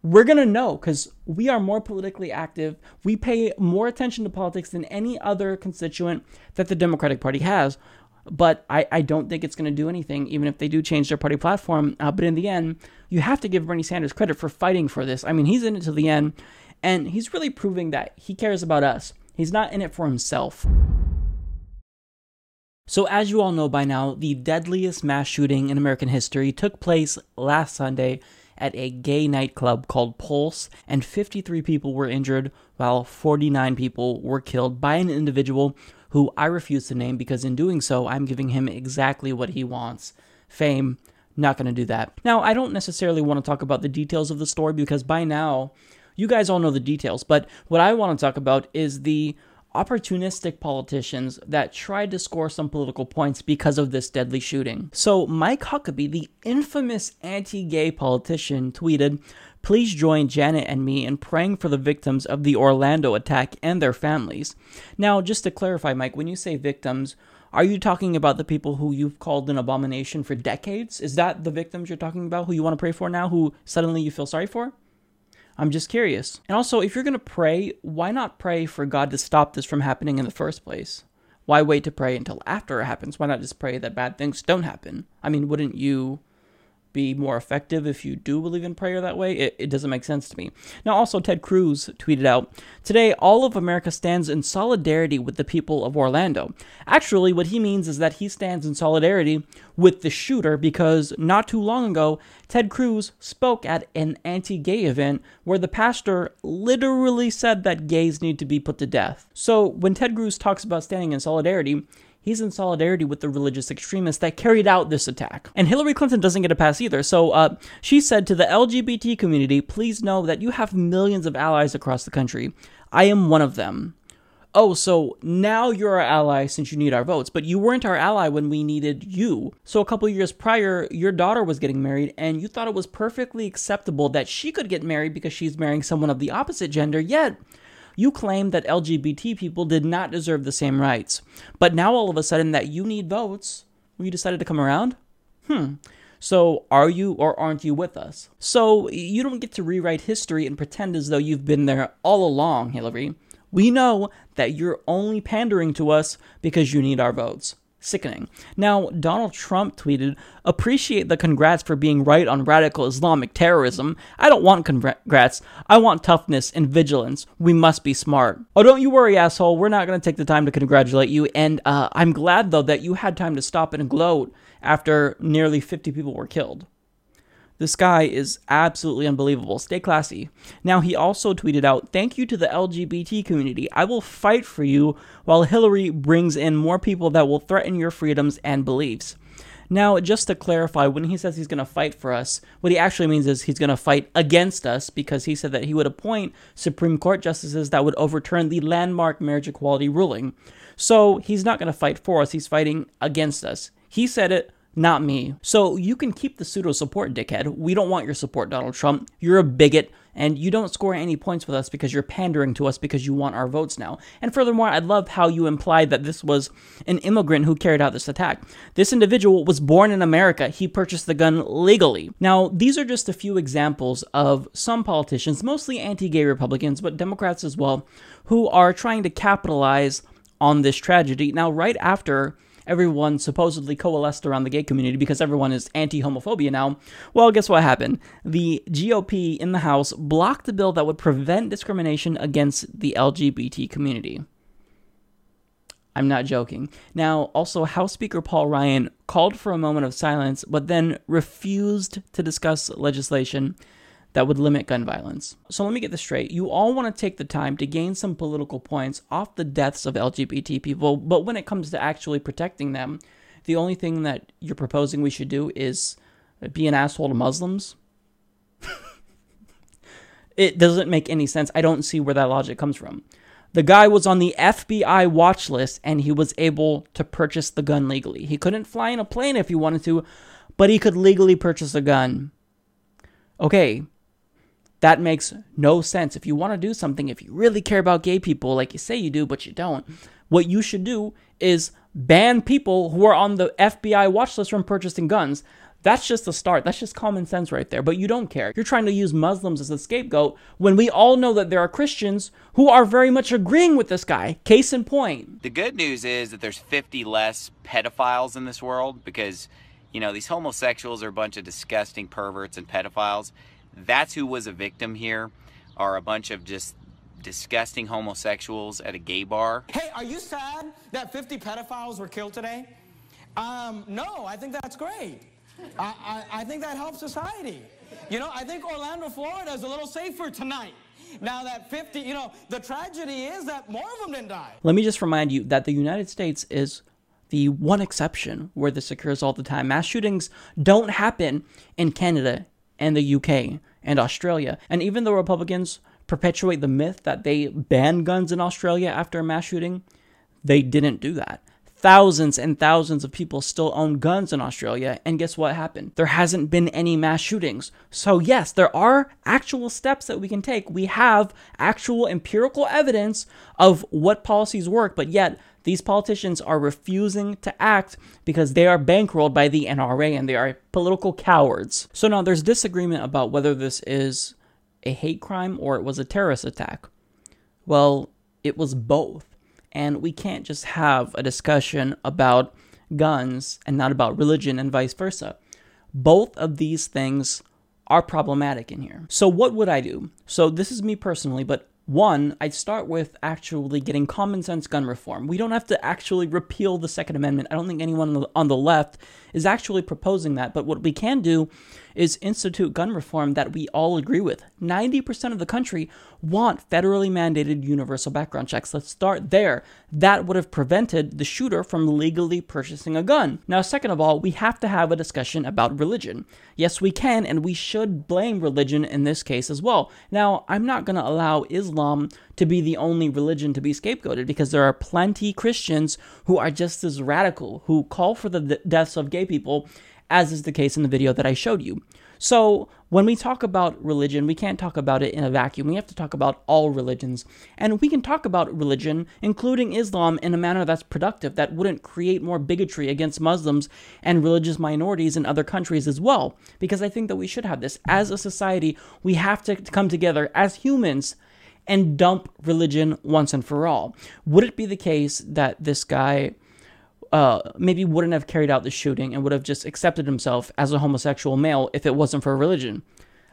We're going to know because we are more politically active. We pay more attention to politics than any other constituent that the Democratic Party has. But I, I don't think it's going to do anything, even if they do change their party platform. Uh, but in the end, you have to give Bernie Sanders credit for fighting for this. I mean, he's in it to the end, and he's really proving that he cares about us. He's not in it for himself. So, as you all know by now, the deadliest mass shooting in American history took place last Sunday at a gay nightclub called Pulse, and 53 people were injured, while 49 people were killed by an individual who I refuse to name because in doing so, I'm giving him exactly what he wants fame. Not going to do that. Now, I don't necessarily want to talk about the details of the story because by now, you guys all know the details. But what I want to talk about is the opportunistic politicians that tried to score some political points because of this deadly shooting. So, Mike Huckabee, the infamous anti gay politician, tweeted Please join Janet and me in praying for the victims of the Orlando attack and their families. Now, just to clarify, Mike, when you say victims, are you talking about the people who you've called an abomination for decades? Is that the victims you're talking about who you want to pray for now, who suddenly you feel sorry for? I'm just curious. And also, if you're going to pray, why not pray for God to stop this from happening in the first place? Why wait to pray until after it happens? Why not just pray that bad things don't happen? I mean, wouldn't you be more effective if you do believe in prayer that way. It, it doesn't make sense to me. Now, also, Ted Cruz tweeted out Today, all of America stands in solidarity with the people of Orlando. Actually, what he means is that he stands in solidarity with the shooter because not too long ago, Ted Cruz spoke at an anti gay event where the pastor literally said that gays need to be put to death. So, when Ted Cruz talks about standing in solidarity, he's in solidarity with the religious extremists that carried out this attack. And Hillary Clinton doesn't get a pass either. So uh, she said to the LGBT community, please know that you have millions of allies across the country. I am one of them. oh, so now you're our ally since you need our votes, but you weren't our ally when we needed you. So a couple years prior, your daughter was getting married, and you thought it was perfectly acceptable that she could get married because she's marrying someone of the opposite gender, yet you claimed that LGBT people did not deserve the same rights. But now all of a sudden that you need votes, you decided to come around? Hmm. So, are you or aren't you with us? So, you don't get to rewrite history and pretend as though you've been there all along, Hillary. We know that you're only pandering to us because you need our votes. Sickening. Now, Donald Trump tweeted, Appreciate the congrats for being right on radical Islamic terrorism. I don't want congrats. I want toughness and vigilance. We must be smart. Oh, don't you worry, asshole. We're not going to take the time to congratulate you. And uh, I'm glad, though, that you had time to stop and gloat after nearly 50 people were killed. This guy is absolutely unbelievable. Stay classy. Now, he also tweeted out, Thank you to the LGBT community. I will fight for you while Hillary brings in more people that will threaten your freedoms and beliefs. Now, just to clarify, when he says he's going to fight for us, what he actually means is he's going to fight against us because he said that he would appoint Supreme Court justices that would overturn the landmark marriage equality ruling. So he's not going to fight for us, he's fighting against us. He said it, not me. So you can keep the pseudo support, dickhead. We don't want your support, Donald Trump. You're a bigot, and you don't score any points with us because you're pandering to us because you want our votes now. And furthermore, I love how you implied that this was an immigrant who carried out this attack. This individual was born in America. He purchased the gun legally. Now, these are just a few examples of some politicians, mostly anti gay Republicans, but Democrats as well, who are trying to capitalize on this tragedy. Now, right after everyone supposedly coalesced around the gay community because everyone is anti homophobia now. Well, guess what happened? The GOP in the House blocked the bill that would prevent discrimination against the LGBT community. I'm not joking. Now, also, House Speaker Paul Ryan called for a moment of silence, but then refused to discuss legislation that would limit gun violence. So let me get this straight. You all want to take the time to gain some political points off the deaths of LGBT people, but when it comes to actually protecting them, the only thing that you're proposing we should do is be an asshole to Muslims? it doesn't make any sense. I don't see where that logic comes from. The guy was on the FBI watch list and he was able to purchase the gun legally. He couldn't fly in a plane if he wanted to, but he could legally purchase a gun. Okay, that makes no sense. If you want to do something, if you really care about gay people, like you say you do, but you don't, what you should do is ban people who are on the FBI watch list from purchasing guns. That's just the start. That's just common sense right there. But you don't care. You're trying to use Muslims as a scapegoat when we all know that there are Christians who are very much agreeing with this guy. Case in point. The good news is that there's 50 less pedophiles in this world because, you know, these homosexuals are a bunch of disgusting perverts and pedophiles. That's who was a victim here, are a bunch of just disgusting homosexuals at a gay bar. Hey, are you sad that 50 pedophiles were killed today? Um, no, I think that's great. I, I, I think that helps society. You know, I think Orlando, Florida is a little safer tonight. Now that 50, you know, the tragedy is that more of them didn't die. Let me just remind you that the United States is the one exception where this occurs all the time. Mass shootings don't happen in Canada and the UK and Australia. And even though Republicans perpetuate the myth that they banned guns in Australia after a mass shooting, they didn't do that. Thousands and thousands of people still own guns in Australia, and guess what happened? There hasn't been any mass shootings. So, yes, there are actual steps that we can take. We have actual empirical evidence of what policies work, but yet these politicians are refusing to act because they are bankrolled by the NRA and they are political cowards. So now there's disagreement about whether this is a hate crime or it was a terrorist attack. Well, it was both. And we can't just have a discussion about guns and not about religion and vice versa. Both of these things are problematic in here. So, what would I do? So, this is me personally, but one, I'd start with actually getting common sense gun reform. We don't have to actually repeal the Second Amendment. I don't think anyone on the left is actually proposing that. But what we can do is institute gun reform that we all agree with. 90% of the country want federally mandated universal background checks. Let's start there. That would have prevented the shooter from legally purchasing a gun. Now, second of all, we have to have a discussion about religion. Yes, we can, and we should blame religion in this case as well. Now, I'm not going to allow Islam to be the only religion to be scapegoated because there are plenty Christians who are just as radical, who call for the deaths of gay people, as is the case in the video that I showed you. So, when we talk about religion, we can't talk about it in a vacuum. We have to talk about all religions. And we can talk about religion, including Islam, in a manner that's productive, that wouldn't create more bigotry against Muslims and religious minorities in other countries as well. Because I think that we should have this. As a society, we have to come together as humans and dump religion once and for all. Would it be the case that this guy uh, maybe wouldn't have carried out the shooting and would have just accepted himself as a homosexual male if it wasn't for religion?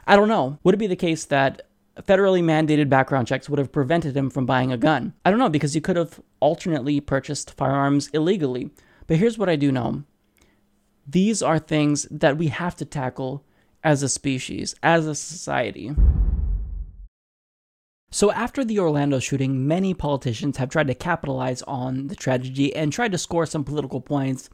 I don't know. Would it be the case that federally mandated background checks would have prevented him from buying a gun? I don't know because he could have alternately purchased firearms illegally. But here's what I do know these are things that we have to tackle as a species, as a society. So, after the Orlando shooting, many politicians have tried to capitalize on the tragedy and tried to score some political points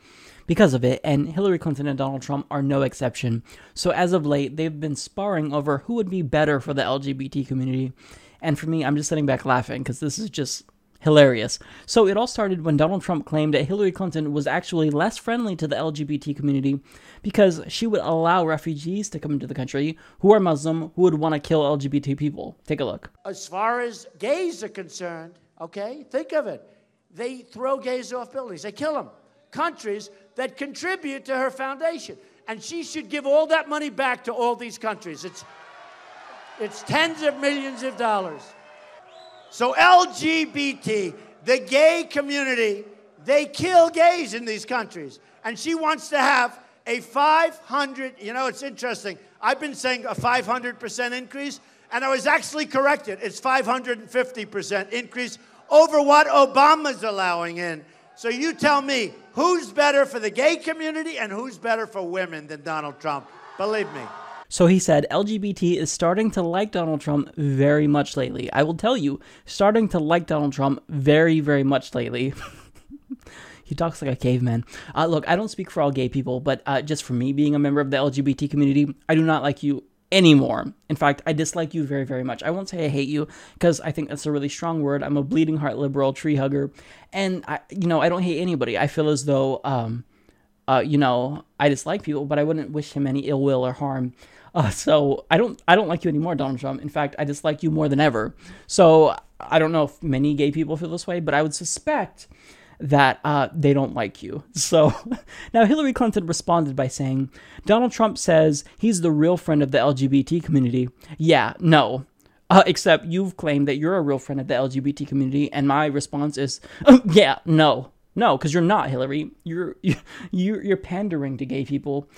because of it, and Hillary Clinton and Donald Trump are no exception. So, as of late, they've been sparring over who would be better for the LGBT community. And for me, I'm just sitting back laughing because this is just hilarious. So it all started when Donald Trump claimed that Hillary Clinton was actually less friendly to the LGBT community because she would allow refugees to come into the country who are Muslim who would want to kill LGBT people. Take a look. As far as gays are concerned, okay, think of it. They throw gays off buildings, they kill them. Countries that contribute to her foundation. And she should give all that money back to all these countries. It's, it's tens of millions of dollars. So, LGBT, the gay community, they kill gays in these countries. And she wants to have a 500, you know, it's interesting. I've been saying a 500% increase, and I was actually corrected. It's 550% increase over what Obama's allowing in. So you tell me who's better for the gay community and who's better for women than Donald Trump? Believe me. So he said LGBT is starting to like Donald Trump very much lately. I will tell you, starting to like Donald Trump very, very much lately. he talks like a caveman. Uh, look, I don't speak for all gay people, but uh, just for me being a member of the LGBT community, I do not like you anymore. In fact, I dislike you very, very much. I won't say I hate you because I think that's a really strong word. I'm a bleeding heart liberal, tree hugger, and I, you know, I don't hate anybody. I feel as though, um, uh, you know, I dislike people, but I wouldn't wish him any ill will or harm. Uh, so I don't I don't like you anymore, Donald Trump. In fact, I dislike you more than ever. So I don't know if many gay people feel this way, but I would suspect that uh, they don't like you. So now Hillary Clinton responded by saying, Donald Trump says he's the real friend of the LGBT community. Yeah, no. Uh, except you've claimed that you're a real friend of the LGBT community, and my response is, yeah, no, no, because you're not, Hillary. You're you're you're pandering to gay people,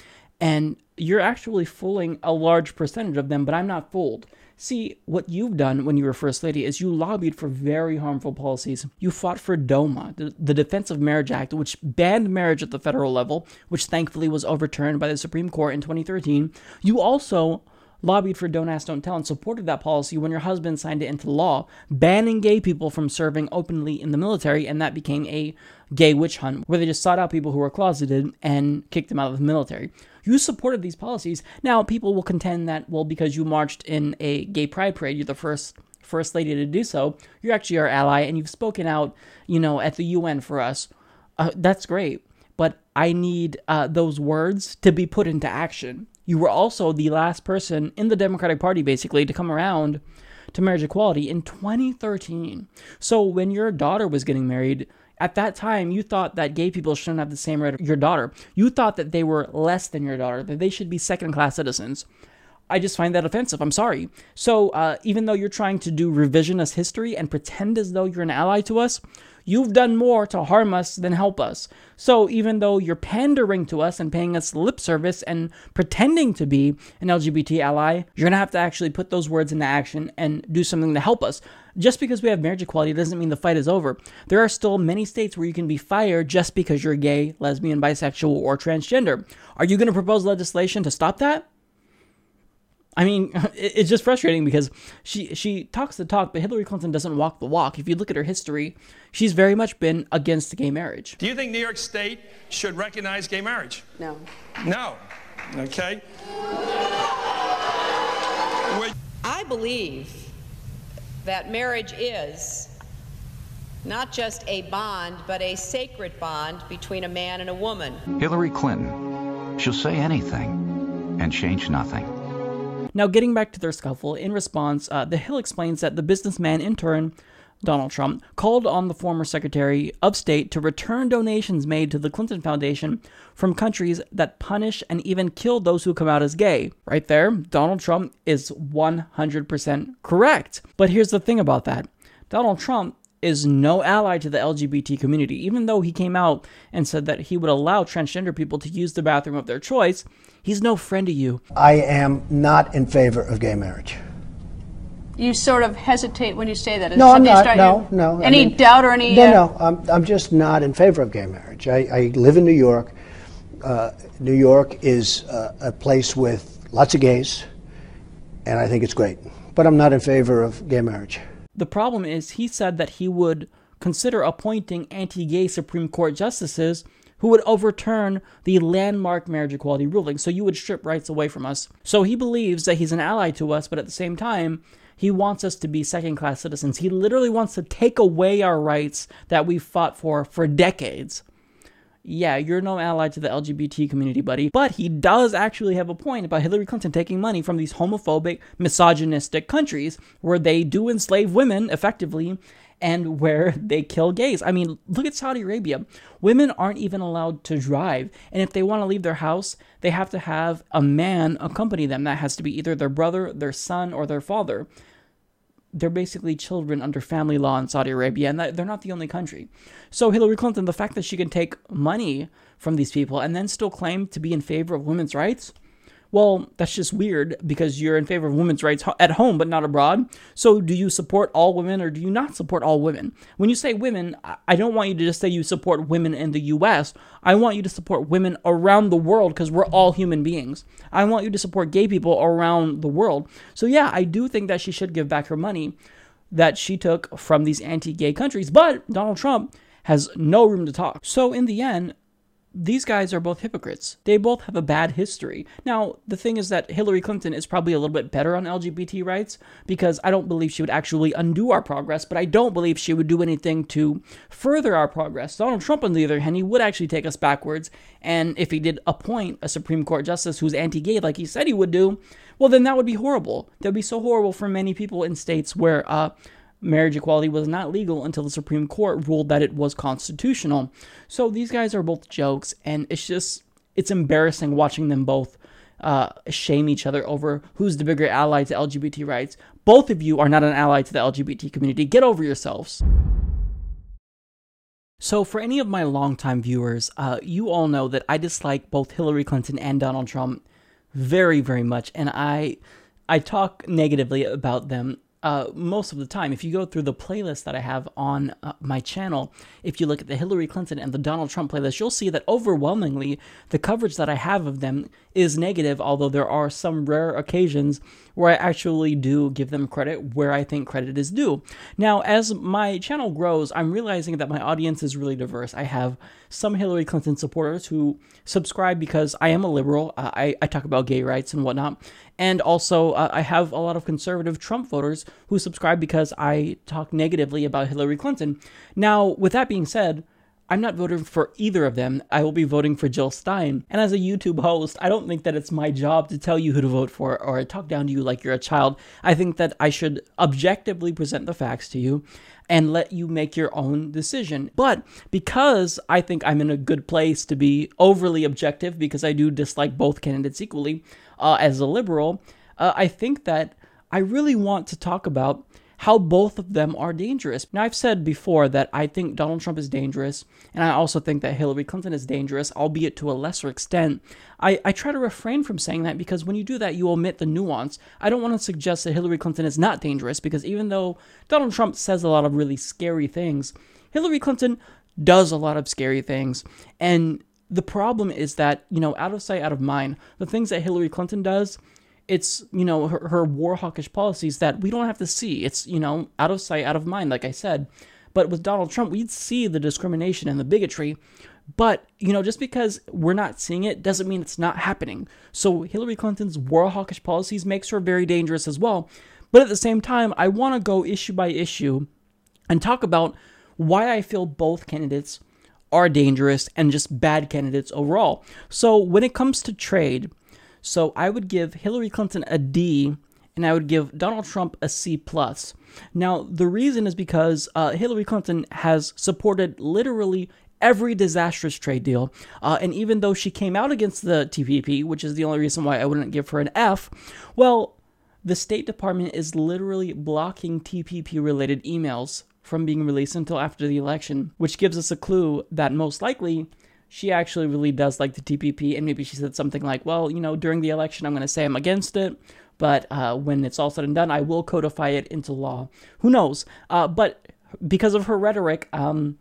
and you're actually fooling a large percentage of them, but I'm not fooled. See, what you've done when you were First Lady is you lobbied for very harmful policies. You fought for DOMA, the, Defense of Marriage Act, which banned marriage at the federal level, which thankfully was overturned by the Supreme Court in 2013. You also lobbied for Don't Ask, Don't Tell and supported that policy when your husband signed it into law, banning gay people from serving openly in the military, and that became a gay witch hunt where they just sought out people who were closeted and kicked them out of the military. You supported these policies. Now, people will contend that, well, because you marched in a gay pride parade, you're the first first lady to do so. You're actually our ally, and you've spoken out, you know, at the UN for us. Uh, that's great, but I need uh, those words to be put into action. You were also the last person in the Democratic Party, basically, to come around to marriage equality in 2013. So when your daughter was getting married, at that time, you thought that gay people shouldn't have the same right as your daughter. You thought that they were less than your daughter, that they should be second class citizens. I just find that offensive. I'm sorry. So, uh, even though you're trying to do revisionist history and pretend as though you're an ally to us, You've done more to harm us than help us. So even though you're pandering to us and paying us lip service and pretending to be an LGBT ally, you're to have to actually put those words into action and do something to help us. Just because we have marriage equality doesn't mean the fight is over. There are still many states where you can be fired just because you're gay, lesbian, bisexual, or transgender. Are you to propose legislation to stop that? I mean, it's just frustrating because she she talks the talk, but Hillary Clinton doesn't walk the walk. If you look at her history, she's very much been against gay marriage. Do you think New York State should recognize gay marriage? No. No. Okay. I believe that marriage is not just a bond, but a sacred bond between a man and a woman. Hillary Clinton, she'll say anything and change nothing. Now, getting back to their scuffle, in response, uh, The Hill explains that the businessman in turn, Donald Trump, called on the former Secretary of State to return donations made to the Clinton Foundation from countries that punish and even kill those who come out as gay. Right there, Donald Trump is 100% correct. But here's the thing about that Donald Trump is no ally to the LGBT community. Even though he came out and said that he would allow transgender people to use the bathroom of their choice, he's no friend to you. I am not in favor of gay marriage. You sort of hesitate when you say that. No, I'm not. No, no. Any I mean, doubt or any? No, uh, no. I'm, I'm just not in favor of gay marriage. I, I live in New York. Uh, New York is uh, a place with lots of gays, and I think it's great. But I'm not in favor of gay marriage. The problem is, he said that he would consider appointing anti gay Supreme Court justices who would overturn the landmark marriage equality ruling. So you would strip rights away from us. So he believes that he's an ally to us, but at the same time, he wants us to be second class citizens. He literally wants to take away our rights that we've fought for for decades yeah, you're no ally to the LGBT community, buddy. But he does actually have a point about Hillary Clinton taking money from these homophobic, misogynistic countries where they do enslave women effectively and where they kill gays. I mean, look at Saudi Arabia. Women aren't even allowed to drive. And if they want to leave their house, they have to have a man accompany them. That has to be either their brother, their son, or their father they're basically children under family law in Saudi Arabia, and they're not the only country. So, Hillary Clinton, the fact that she can take money from these people and then still claim to be in favor of women's rights, well, that's just weird because you're in favor of women's rights at home but not abroad. So, do you support all women or do you not support all women? When you say women, I don't want you to just say you support women in the US. I want you to support women around the world because we're all human beings. I want you to support gay people around the world. So, yeah, I do think that she should give back her money that she took from these anti gay countries. But Donald Trump has no room to talk. So, in the end, these guys are both hypocrites. They both have a bad history. Now, the thing is that Hillary Clinton is probably a little bit better on LGBT rights because I don't believe she would actually undo our progress, but I don't believe she would do anything to further our progress. Donald Trump, on the other hand, he would actually take us backwards. And if he did appoint a Supreme Court justice who's anti gay, like he said he would do, well, then that would be horrible. That would be so horrible for many people in states where, uh, marriage equality was not legal until the Supreme Court ruled that it was constitutional. So these guys are both jokes, and it's just it's embarrassing watching them both uh, shame each other over who's the bigger ally to LGBT rights. Both of you are not an ally to the LGBT community. Get over yourselves. So, for any of my longtime viewers, uh, you all know that I dislike both Hillary Clinton and Donald Trump very, very much, and I I talk negatively about them uh, most of the time. If you go through the playlist that I have on uh, my channel, if you look at the Hillary Clinton and the Donald Trump playlist, you'll see that overwhelmingly the coverage that I have of them is negative, although there are some rare occasions where I actually do give them credit where I think credit is due. Now, as my channel grows, I'm realizing that my audience is really diverse. I have some Hillary Clinton supporters who subscribe because I am a liberal. Uh, I, I talk about gay rights and whatnot. And also, uh, I have a lot of conservative Trump voters who subscribe because I talk negatively about Hillary Clinton. Now, with that being said, I'm not voting for either of them. I will be voting for Jill Stein. And as a YouTube host, I don't think that it's my job to tell you who to vote for or talk down to you like you're a child. I think that I should objectively present the facts to you and let you make your own decision. But because I think I'm in a good place to be overly objective, because I do dislike both candidates equally uh, as a liberal, uh, I think that I really want to talk about how both of them are dangerous. Now, I've said before that I think Donald Trump is dangerous, and I also think that Hillary Clinton is dangerous, albeit to a lesser extent. I, I try to refrain from saying that because when you do that, you omit the nuance. I don't want to suggest that Hillary Clinton is not dangerous because even though Donald Trump says a lot of really scary things, Hillary Clinton does a lot of scary things. And the problem is that, you know, out of sight, out of mind, the things that Hillary Clinton does it's you know her, her war hawkish policies that we don't have to see. It's you know out of sight, out of mind, like I said. But with Donald Trump, we'd see the discrimination and the bigotry. But, you know, just because we're not seeing it doesn't mean it's not happening. So Hillary Clinton's war hawkish policies makes her very dangerous as well. But at the same time, I want to go issue by issue and talk about why I feel both candidates are dangerous and just bad candidates overall. So when it comes to trade, so I would give Hillary Clinton a D and I would give Donald Trump a C plus. Now the reason is because uh, Hillary Clinton has supported literally every disastrous trade deal, uh, and even though she came out against the TPP, which is the only reason why I wouldn't give her an F, well, the State Department is literally blocking TPP related emails from being released until after the election, which gives us a clue that most likely she actually really does like the TPP, and maybe she said something like, well, you know, during the election, I'm going to say I'm against it, but uh, when it's all said and done, I will codify it into law. Who knows? Uh, but because of her rhetoric, um,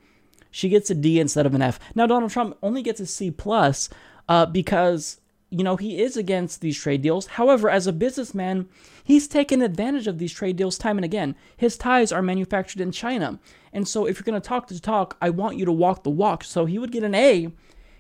she gets a D instead of an F. Now, Donald Trump only gets a C plus uh, because you know, he is against these trade deals. However, as a businessman, he's taken advantage of these trade deals time and again. His ties are manufactured in China. And so, if you're going to talk the talk, I want you to walk the walk. So, he would get an A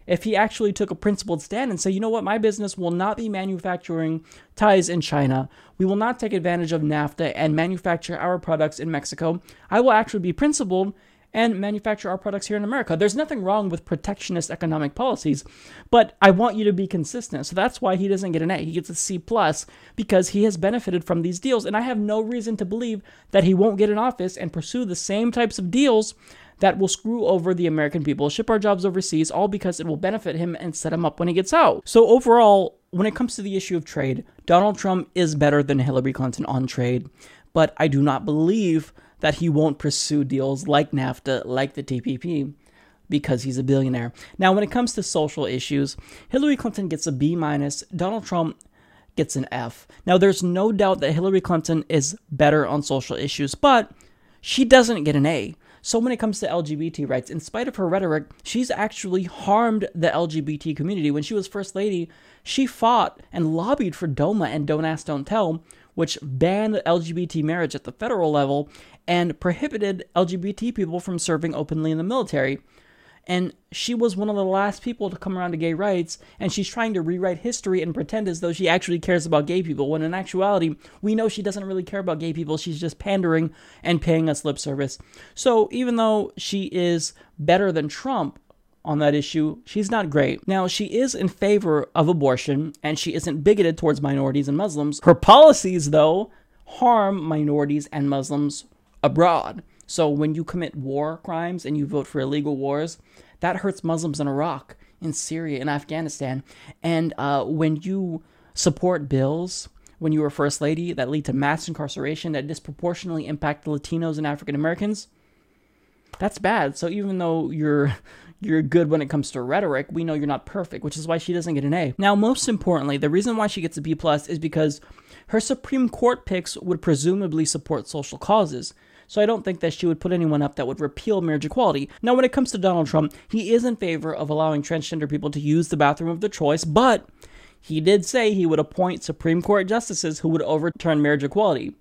if he actually took a principled stand and say, you know what, my business will not be manufacturing ties in China. We will not take advantage of NAFTA and manufacture our products in Mexico. I will actually be principled and manufacture our products here in America. There's nothing wrong with protectionist economic policies, but I want you to be consistent. So that's why he doesn't get an A. He gets a C plus because he has benefited from these deals, and I have no reason to believe that he won't get in office and pursue the same types of deals that will screw over the American people, ship our jobs overseas, all because it will benefit him and set him up when he gets out. So overall, when it comes to the issue of trade, Donald Trump is better than Hillary Clinton on trade, but I do not believe that he won't pursue deals like NAFTA, like the TPP, because he's a billionaire. Now, when it comes to social issues, Hillary Clinton gets a B minus, Donald Trump gets an F. Now, there's no doubt that Hillary Clinton is better on social issues, but she doesn't get an A. So, when it comes to LGBT rights, in spite of her rhetoric, she's actually harmed the LGBT community. When she was First Lady, she fought and lobbied for DOMA and Don't Ask, Don't Tell, which banned LGBT marriage at the federal level and prohibited LGBT people from serving openly in the military. And she was one of the last people to come around to gay rights, and she's trying to rewrite history and pretend as though she actually cares about gay people, when in actuality, we know she doesn't really care about gay people. She's just pandering and paying us lip service. So even though she is better than Trump, on that issue, she's not great. Now, she is in favor of abortion and she isn't bigoted towards minorities and Muslims. Her policies, though, harm minorities and Muslims abroad. So when you commit war crimes and you vote for illegal wars, that hurts Muslims in Iraq, in Syria, in Afghanistan. And uh, when you support bills, when you were First Lady, that lead to mass incarceration that disproportionately impact Latinos and African Americans, that's bad. So even though you're you're good when it comes to rhetoric, we know you're not perfect, which is why she doesn't get an A. Now, most importantly, the reason why she gets a B plus is because her Supreme Court picks would presumably support social causes. So I don't think that she would put anyone up that would repeal marriage equality. Now, when it comes to Donald Trump, he is in favor of allowing transgender people to use the bathroom of their choice, but he did say he would appoint Supreme Court justices who would overturn marriage equality.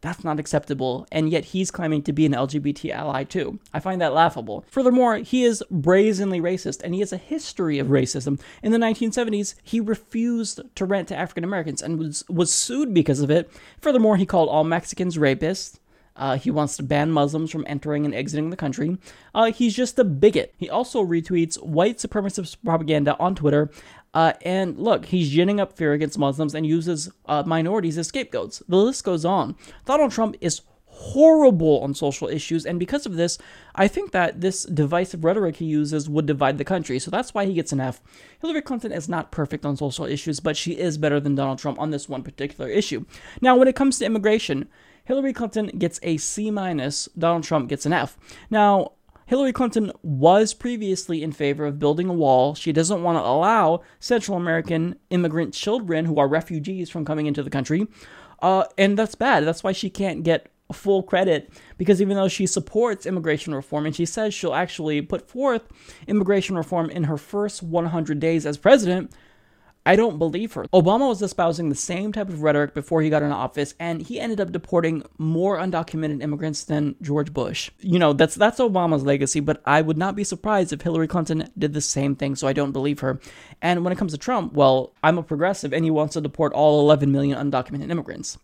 That's not acceptable, and yet he's claiming to be an LGBT ally too. I find that laughable. Furthermore, he is brazenly racist, and he has a history of racism. In the 1970s, he refused to rent to African Americans and was, was sued because of it. Furthermore, he called all Mexicans rapists. Uh, he wants to ban Muslims from entering and exiting the country. Uh, he's just a bigot. He also retweets white supremacist propaganda on Twitter uh, and look, he's ginning up fear against Muslims and uses uh, minorities as scapegoats. The list goes on. Donald Trump is horrible on social issues, and because of this, I think that this divisive rhetoric he uses would divide the country, so that's why he gets an F. Hillary Clinton is not perfect on social issues, but she is better than Donald Trump on this one particular issue. Now, when it comes to immigration, Hillary Clinton gets a C minus, Donald Trump gets an F. Now, Hillary Clinton was previously in favor of building a wall. She doesn't want to allow Central American immigrant children who are refugees from coming into the country. Uh, and that's bad. That's why she can't get full credit because even though she supports immigration reform and she says she'll actually put forth immigration reform in her first 100 days as president, I don't believe her. Obama was espousing the same type of rhetoric before he got into office, and he ended up deporting more undocumented immigrants than George Bush. You know, that's that's Obama's legacy, but I would not be surprised if Hillary Clinton did the same thing, so I don't believe her. And when it comes to Trump, well, I'm a progressive and he wants to deport all 11 million undocumented immigrants.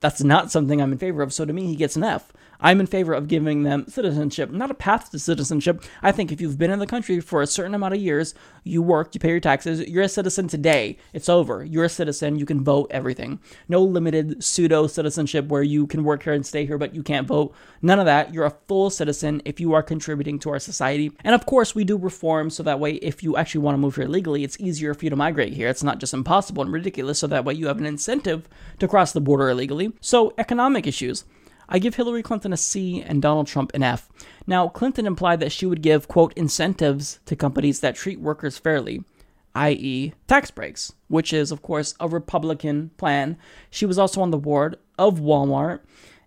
That's not something I'm in favor of. So to me, he gets an F. I'm in favor of giving them citizenship, not a path to citizenship. I think if you've been in the country for a certain amount of years, you work, you pay your taxes, you're a citizen today. It's over. You're a citizen. You can vote, everything. No limited pseudo citizenship where you can work here and stay here, but you can't vote. None of that. You're a full citizen if you are contributing to our society. And of course, we do reform so that way if you actually want to move here legally, it's easier for you to migrate here. It's not just impossible and ridiculous, so that way you have an incentive to cross the border illegally. So, economic issues. I give Hillary Clinton a C and Donald Trump an F. Now, Clinton implied that she would give, quote, incentives to companies that treat workers fairly, i.e., tax breaks, which is, of course, a Republican plan. She was also on the board of Walmart,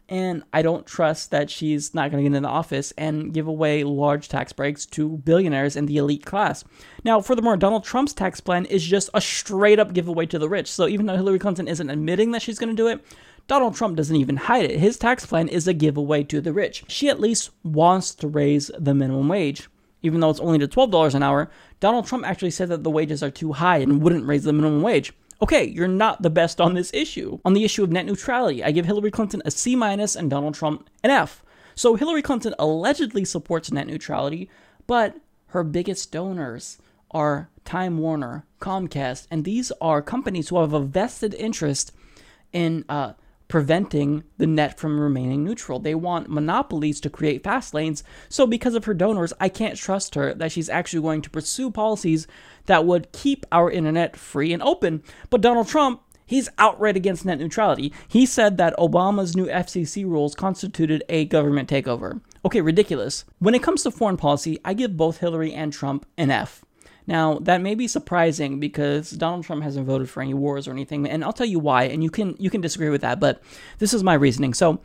and I don't trust that she's not going to get into office and give away large tax breaks to billionaires and the elite class. Now, furthermore, Donald Trump's tax plan is just a straight up giveaway to the rich. So even though Hillary Clinton isn't admitting that she's going to do it, Donald Trump doesn't even hide it. His tax plan is a giveaway to the rich. She at least wants to raise the minimum wage. Even though it's only to $12 an hour, Donald Trump actually said that the wages are too high and wouldn't raise the minimum wage. Okay, you're not the best on this issue. On the issue of net neutrality, I give Hillary Clinton a C minus and Donald Trump an F. So Hillary Clinton allegedly supports net neutrality, but her biggest donors are Time Warner, Comcast, and these are companies who have a vested interest in uh, preventing the net from remaining neutral. They want monopolies to create fast lanes. So, because of her donors, I can't trust her that she's actually going to pursue policies that would keep our internet free and open. But Donald Trump, he's outright against net neutrality. He said that Obama's new FCC rules constituted a government takeover. Okay, ridiculous. When it comes to foreign policy, I give both Hillary and Trump an F. Now, that may be surprising because Donald Trump hasn't voted for any wars or anything, and I'll tell you why, and you can you can disagree with that, but this is my reasoning. So,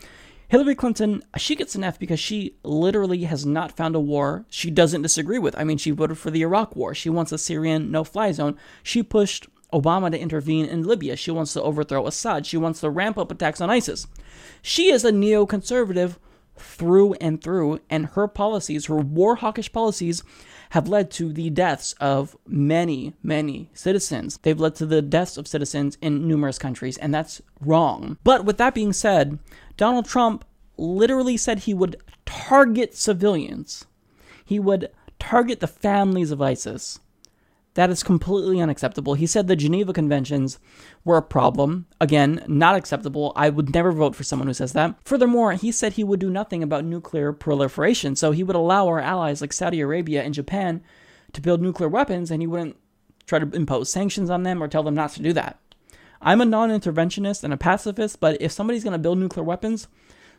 Hillary Clinton, she gets an F because she literally has not found a war she doesn't disagree with. I mean, she voted for the Iraq war. She wants a Syrian no-fly zone. She pushed Obama to intervene in Libya. She wants to overthrow Assad. She wants to ramp up attacks on ISIS. She is a neoconservative through and through, and her policies, her war hawkish policies, have led to the deaths of many, many citizens. They've led to the deaths of citizens in numerous countries, and that's wrong. But with that being said, Donald Trump literally said he would target civilians, he would target the families of ISIS. That is completely unacceptable. He said the Geneva Conventions were a problem. Again, not acceptable. I would never vote for someone who says that. Furthermore, he said he would do nothing about nuclear proliferation. So he would allow our allies like Saudi Arabia and Japan to build nuclear weapons and he wouldn't try to impose sanctions on them or tell them not to do that. I'm a non interventionist and a pacifist, but if somebody's going to build nuclear weapons,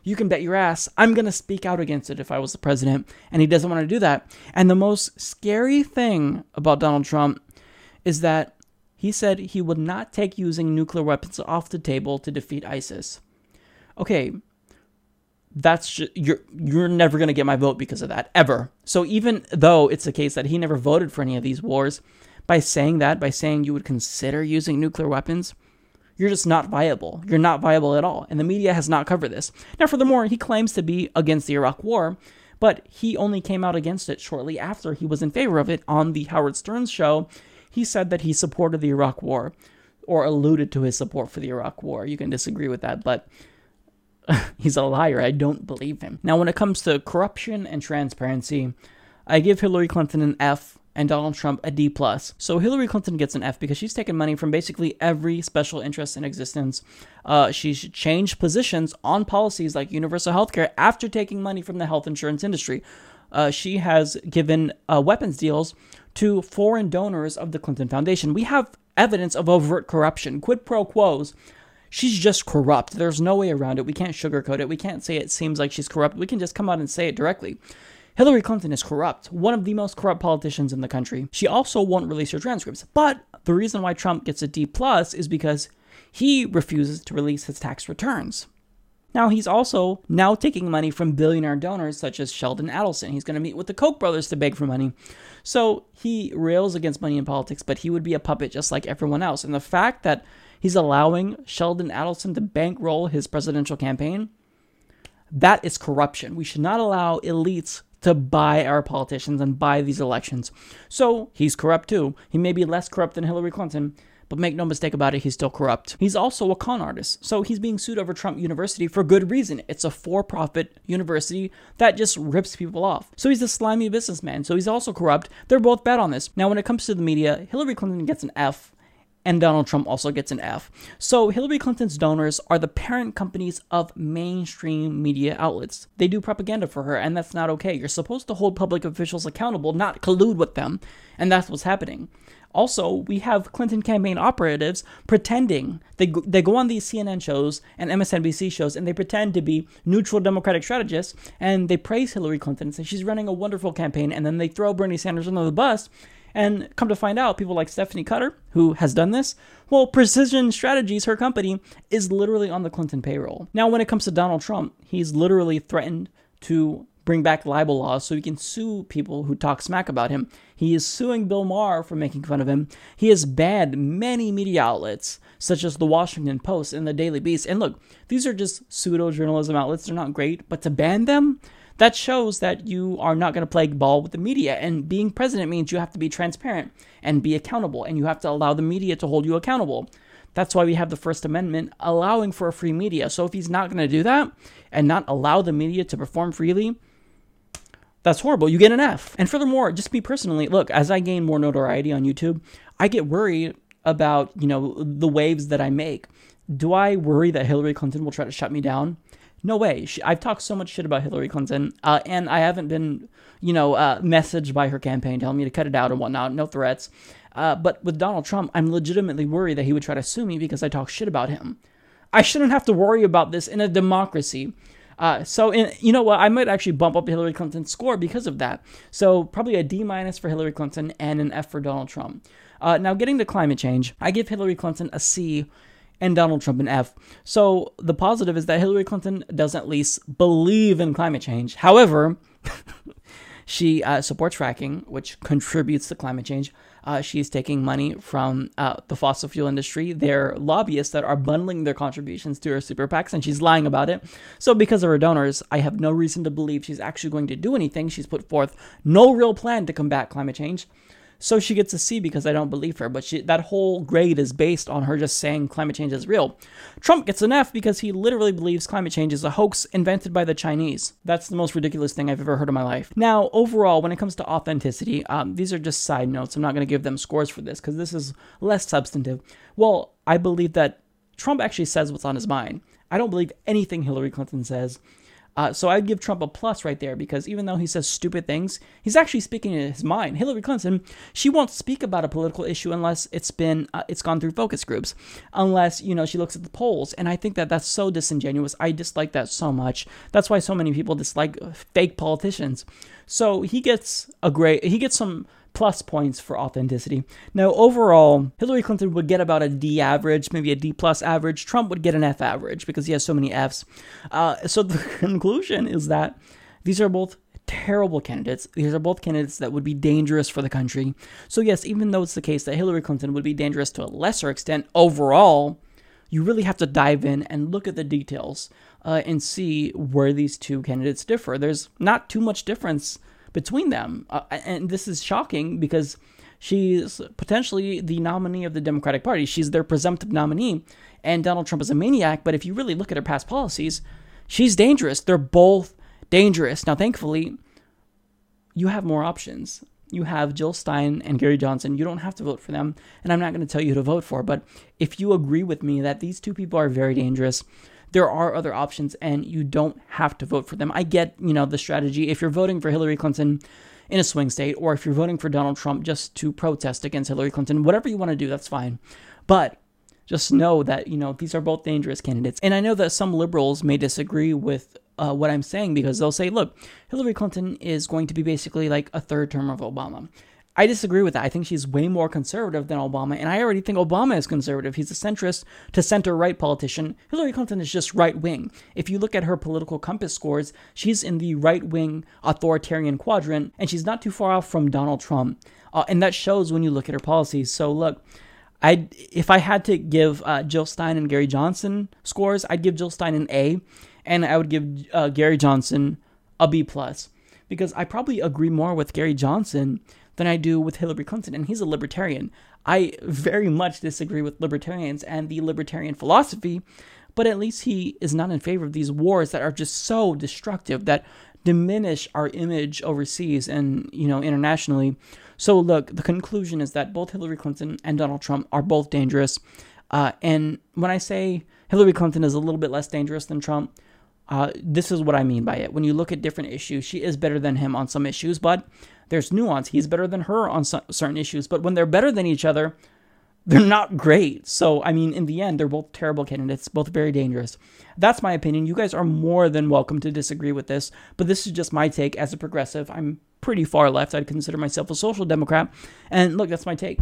you can bet your ass I'm going to speak out against it if I was the president. And he doesn't want to do that. And the most scary thing about Donald Trump is that he said he would not take using nuclear weapons off the table to defeat ISIS. Okay, that's just, you're you're never going to get my vote because of that ever. So even though it's the case that he never voted for any of these wars, by saying that, by saying you would consider using nuclear weapons, you're just not viable. You're not viable at all. And the media has not covered this. Now, furthermore, he claims to be against the Iraq War, but he only came out against it shortly after he was in favor of it on the Howard Stern show. He said that he supported the Iraq War or alluded to his support for the Iraq War. You can disagree with that, but he's a liar. I don't believe him. Now, when it comes to corruption and transparency, I give Hillary Clinton an F and Donald Trump a D plus. So Hillary Clinton gets an F because she's taken money from basically every special interest in existence. Uh, she's changed positions on policies like universal health care after taking money from the health insurance industry. Uh, she has given uh, weapons deals to foreign donors of the Clinton Foundation. We have evidence of overt corruption, quid pro quos. She's just corrupt. There's no way around it. We can't sugarcoat it. We can't say it seems like she's corrupt. We can just come out and say it directly. Hillary Clinton is corrupt, one of the most corrupt politicians in the country. She also won't release her transcripts. But the reason why Trump gets a D plus is because he refuses to release his tax returns. Now, he's also now taking money from billionaire donors such as Sheldon Adelson. He's going to meet with the Koch brothers to beg for money. So he rails against money in politics, but he would be a puppet just like everyone else. And the fact that he's allowing Sheldon Adelson to bankroll his presidential campaign, that is corruption. We should not allow elites to buy our politicians and buy these elections. So he's corrupt too. He may be less corrupt than Hillary Clinton, But make no mistake about it, he's still corrupt. He's also a con artist, so he's being sued over Trump University for good reason. It's a for profit university that just rips people off. So he's a slimy businessman, so he's also corrupt. They're both bad on this. Now, when it comes to the media, Hillary Clinton gets an F and Donald Trump also gets an F. So Hillary Clinton's donors are the parent companies of mainstream media outlets. They do propaganda for her, and that's not okay. You're supposed to hold public officials accountable, not collude with them, and that's what's happening. Also, we have Clinton campaign operatives pretending they go, they go on these CNN shows and MSNBC shows and they pretend to be neutral Democratic strategists and they praise Hillary Clinton, and say she's running a wonderful campaign, and then they throw Bernie Sanders under the bus and come to find out, people like Stephanie Cutter, who has done this, well, Precision Strategies, her company, is literally on the Clinton payroll. Now, when it comes to Donald Trump, he's literally threatened to bring back libel laws so he can sue people who talk smack about him. He is suing Bill Maher for making fun of him. He has banned many media outlets, such as the Washington Post and the Daily Beast. And look, these are just pseudo journalism outlets. They're not great, but to ban them, that shows that you are not going to play ball with the media. And being president means you have to be transparent and be accountable, and you have to allow the media to hold you accountable. That's why we have the First Amendment allowing for a free media. So if he's not going to do that and not allow the media to perform freely, that's horrible. You get an F. And furthermore, just me personally, look, as I gain more notoriety on YouTube, I get worried about, you know, the waves that I make. Do I worry that Hillary Clinton will try to shut me down? No way. She, I've talked so much shit about Hillary Clinton, uh, and I haven't been, you know, uh, messaged by her campaign telling me to cut it out and whatnot. No threats. Uh, but with Donald Trump, I'm legitimately worried that he would try to sue me because I talk shit about him. I shouldn't have to worry about this in a democracy. Uh, so, in, you know what? I might actually bump up Hillary Clinton's score because of that. So, probably a D minus for Hillary Clinton and an F for Donald Trump. Uh, now, getting to climate change, I give Hillary Clinton a C and Donald Trump an F. So the positive is that Hillary Clinton does at least believe in climate change. However, she uh, supports fracking, which contributes to climate change. Uh, she's taking money from uh, the fossil fuel industry. They're lobbyists that are bundling their contributions to her super PACs, and she's lying about it. So, because of her donors, I have no reason to believe she's actually going to do anything. She's put forth no real plan to combat climate change. So she gets a C because I don't believe her, but she, that whole grade is based on her just saying climate change is real. Trump gets an F because he literally believes climate change is a hoax invented by the Chinese. That's the most ridiculous thing I've ever heard in my life. Now, overall, when it comes to authenticity, um, these are just side notes. I'm not going to give them scores for this because this is less substantive. Well, I believe that Trump actually says what's on his mind. I don't believe anything Hillary Clinton says. Uh, so I'd give Trump a plus right there because even though he says stupid things, he's actually speaking in his mind. Hillary Clinton, she won't speak about a political issue unless it's been uh, it's gone through focus groups, unless you know she looks at the polls, and I think that that's so disingenuous. I dislike that so much. That's why so many people dislike fake politicians. So he gets a great he gets some plus points for authenticity. Now, overall, Hillary Clinton would get about a D average, maybe a D plus average. Trump would get an F average because he has so many Fs. Uh, so the conclusion is that these are both terrible candidates. These are both candidates that would be dangerous for the country. So, yes, even though it's the case that Hillary Clinton would be dangerous to a lesser extent overall, you really have to dive in and look at the details uh, and see where these two candidates differ. There's not too much difference between them. Uh, and this is shocking because she's potentially the nominee of the Democratic Party. She's their presumptive nominee, and Donald Trump is a maniac. But if you really look at her past policies, she's dangerous. They're both dangerous. Now, thankfully, you have more options. You have Jill Stein and Gary Johnson. You don't have to vote for them, and I'm not going to tell you who to vote for. But if you agree with me that these two people are very dangerous, there are other options and you don't have to vote for them. I get, you know, the strategy. If you're voting for Hillary Clinton in a swing state, or if you're voting for Donald Trump just to protest against Hillary Clinton, whatever you want to do, that's fine. But just know that, you know, these are both dangerous candidates. And I know that some liberals may disagree with uh, what I'm saying because they'll say, look, Hillary Clinton is going to be basically like a third term of Obama. I disagree with that. I think she's way more conservative than Obama, and I already think Obama is conservative. He's a centrist to center right politician. Hillary Clinton is just right wing. If you look at her political compass scores, she's in the right wing authoritarian quadrant, and she's not too far off from Donald Trump. Uh, and that shows when you look at her policies. So, look, I if I had to give uh, Jill Stein and Gary Johnson scores, I'd give Jill Stein an A, and I would give uh, Gary Johnson a B plus because I probably agree more with Gary Johnson than I do with Hillary Clinton, and he's a libertarian. I very much disagree with libertarians and the libertarian philosophy, but at least he is not in favor of these wars that are just so destructive that diminish our image overseas and, you know, internationally. So, look, the conclusion is that both Hillary Clinton and Donald Trump are both dangerous. Uh, and when I say Hillary Clinton is a little bit less dangerous than Trump, uh, this is what I mean by it. When you look at different issues, she is better than him on some issues, but there's nuance. He's better than her on certain issues. But when they're better than each other, they're not great. So, I mean, in the end, they're both terrible candidates, both very dangerous. That's my opinion. You guys are more than welcome to disagree with this, but this is just my take as a progressive. I'm pretty far left. I'd consider myself a social democrat. And look, that's my take.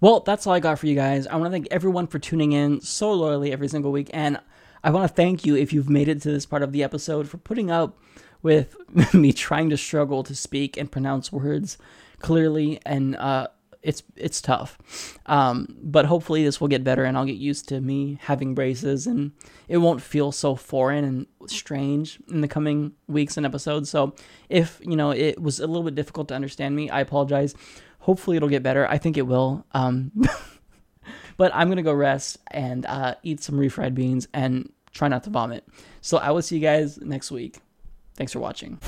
Well, that's all I got for you guys. I want to thank everyone for tuning in so loyally every single week. And I want to thank you if you've made it to this part of the episode for putting up with me trying to struggle to speak and pronounce words clearly and uh, it's it's tough. Um, but hopefully this will get better and I'll get used to me having braces and it won't feel so foreign and strange in the coming weeks and episodes. So if, you know, it was a little bit difficult to understand me, I apologize. Hopefully it'll get better. I think it will. Um, but I'm to go rest and uh, eat some refried beans and try not to vomit. So I will see you guys next week. Thanks for watching.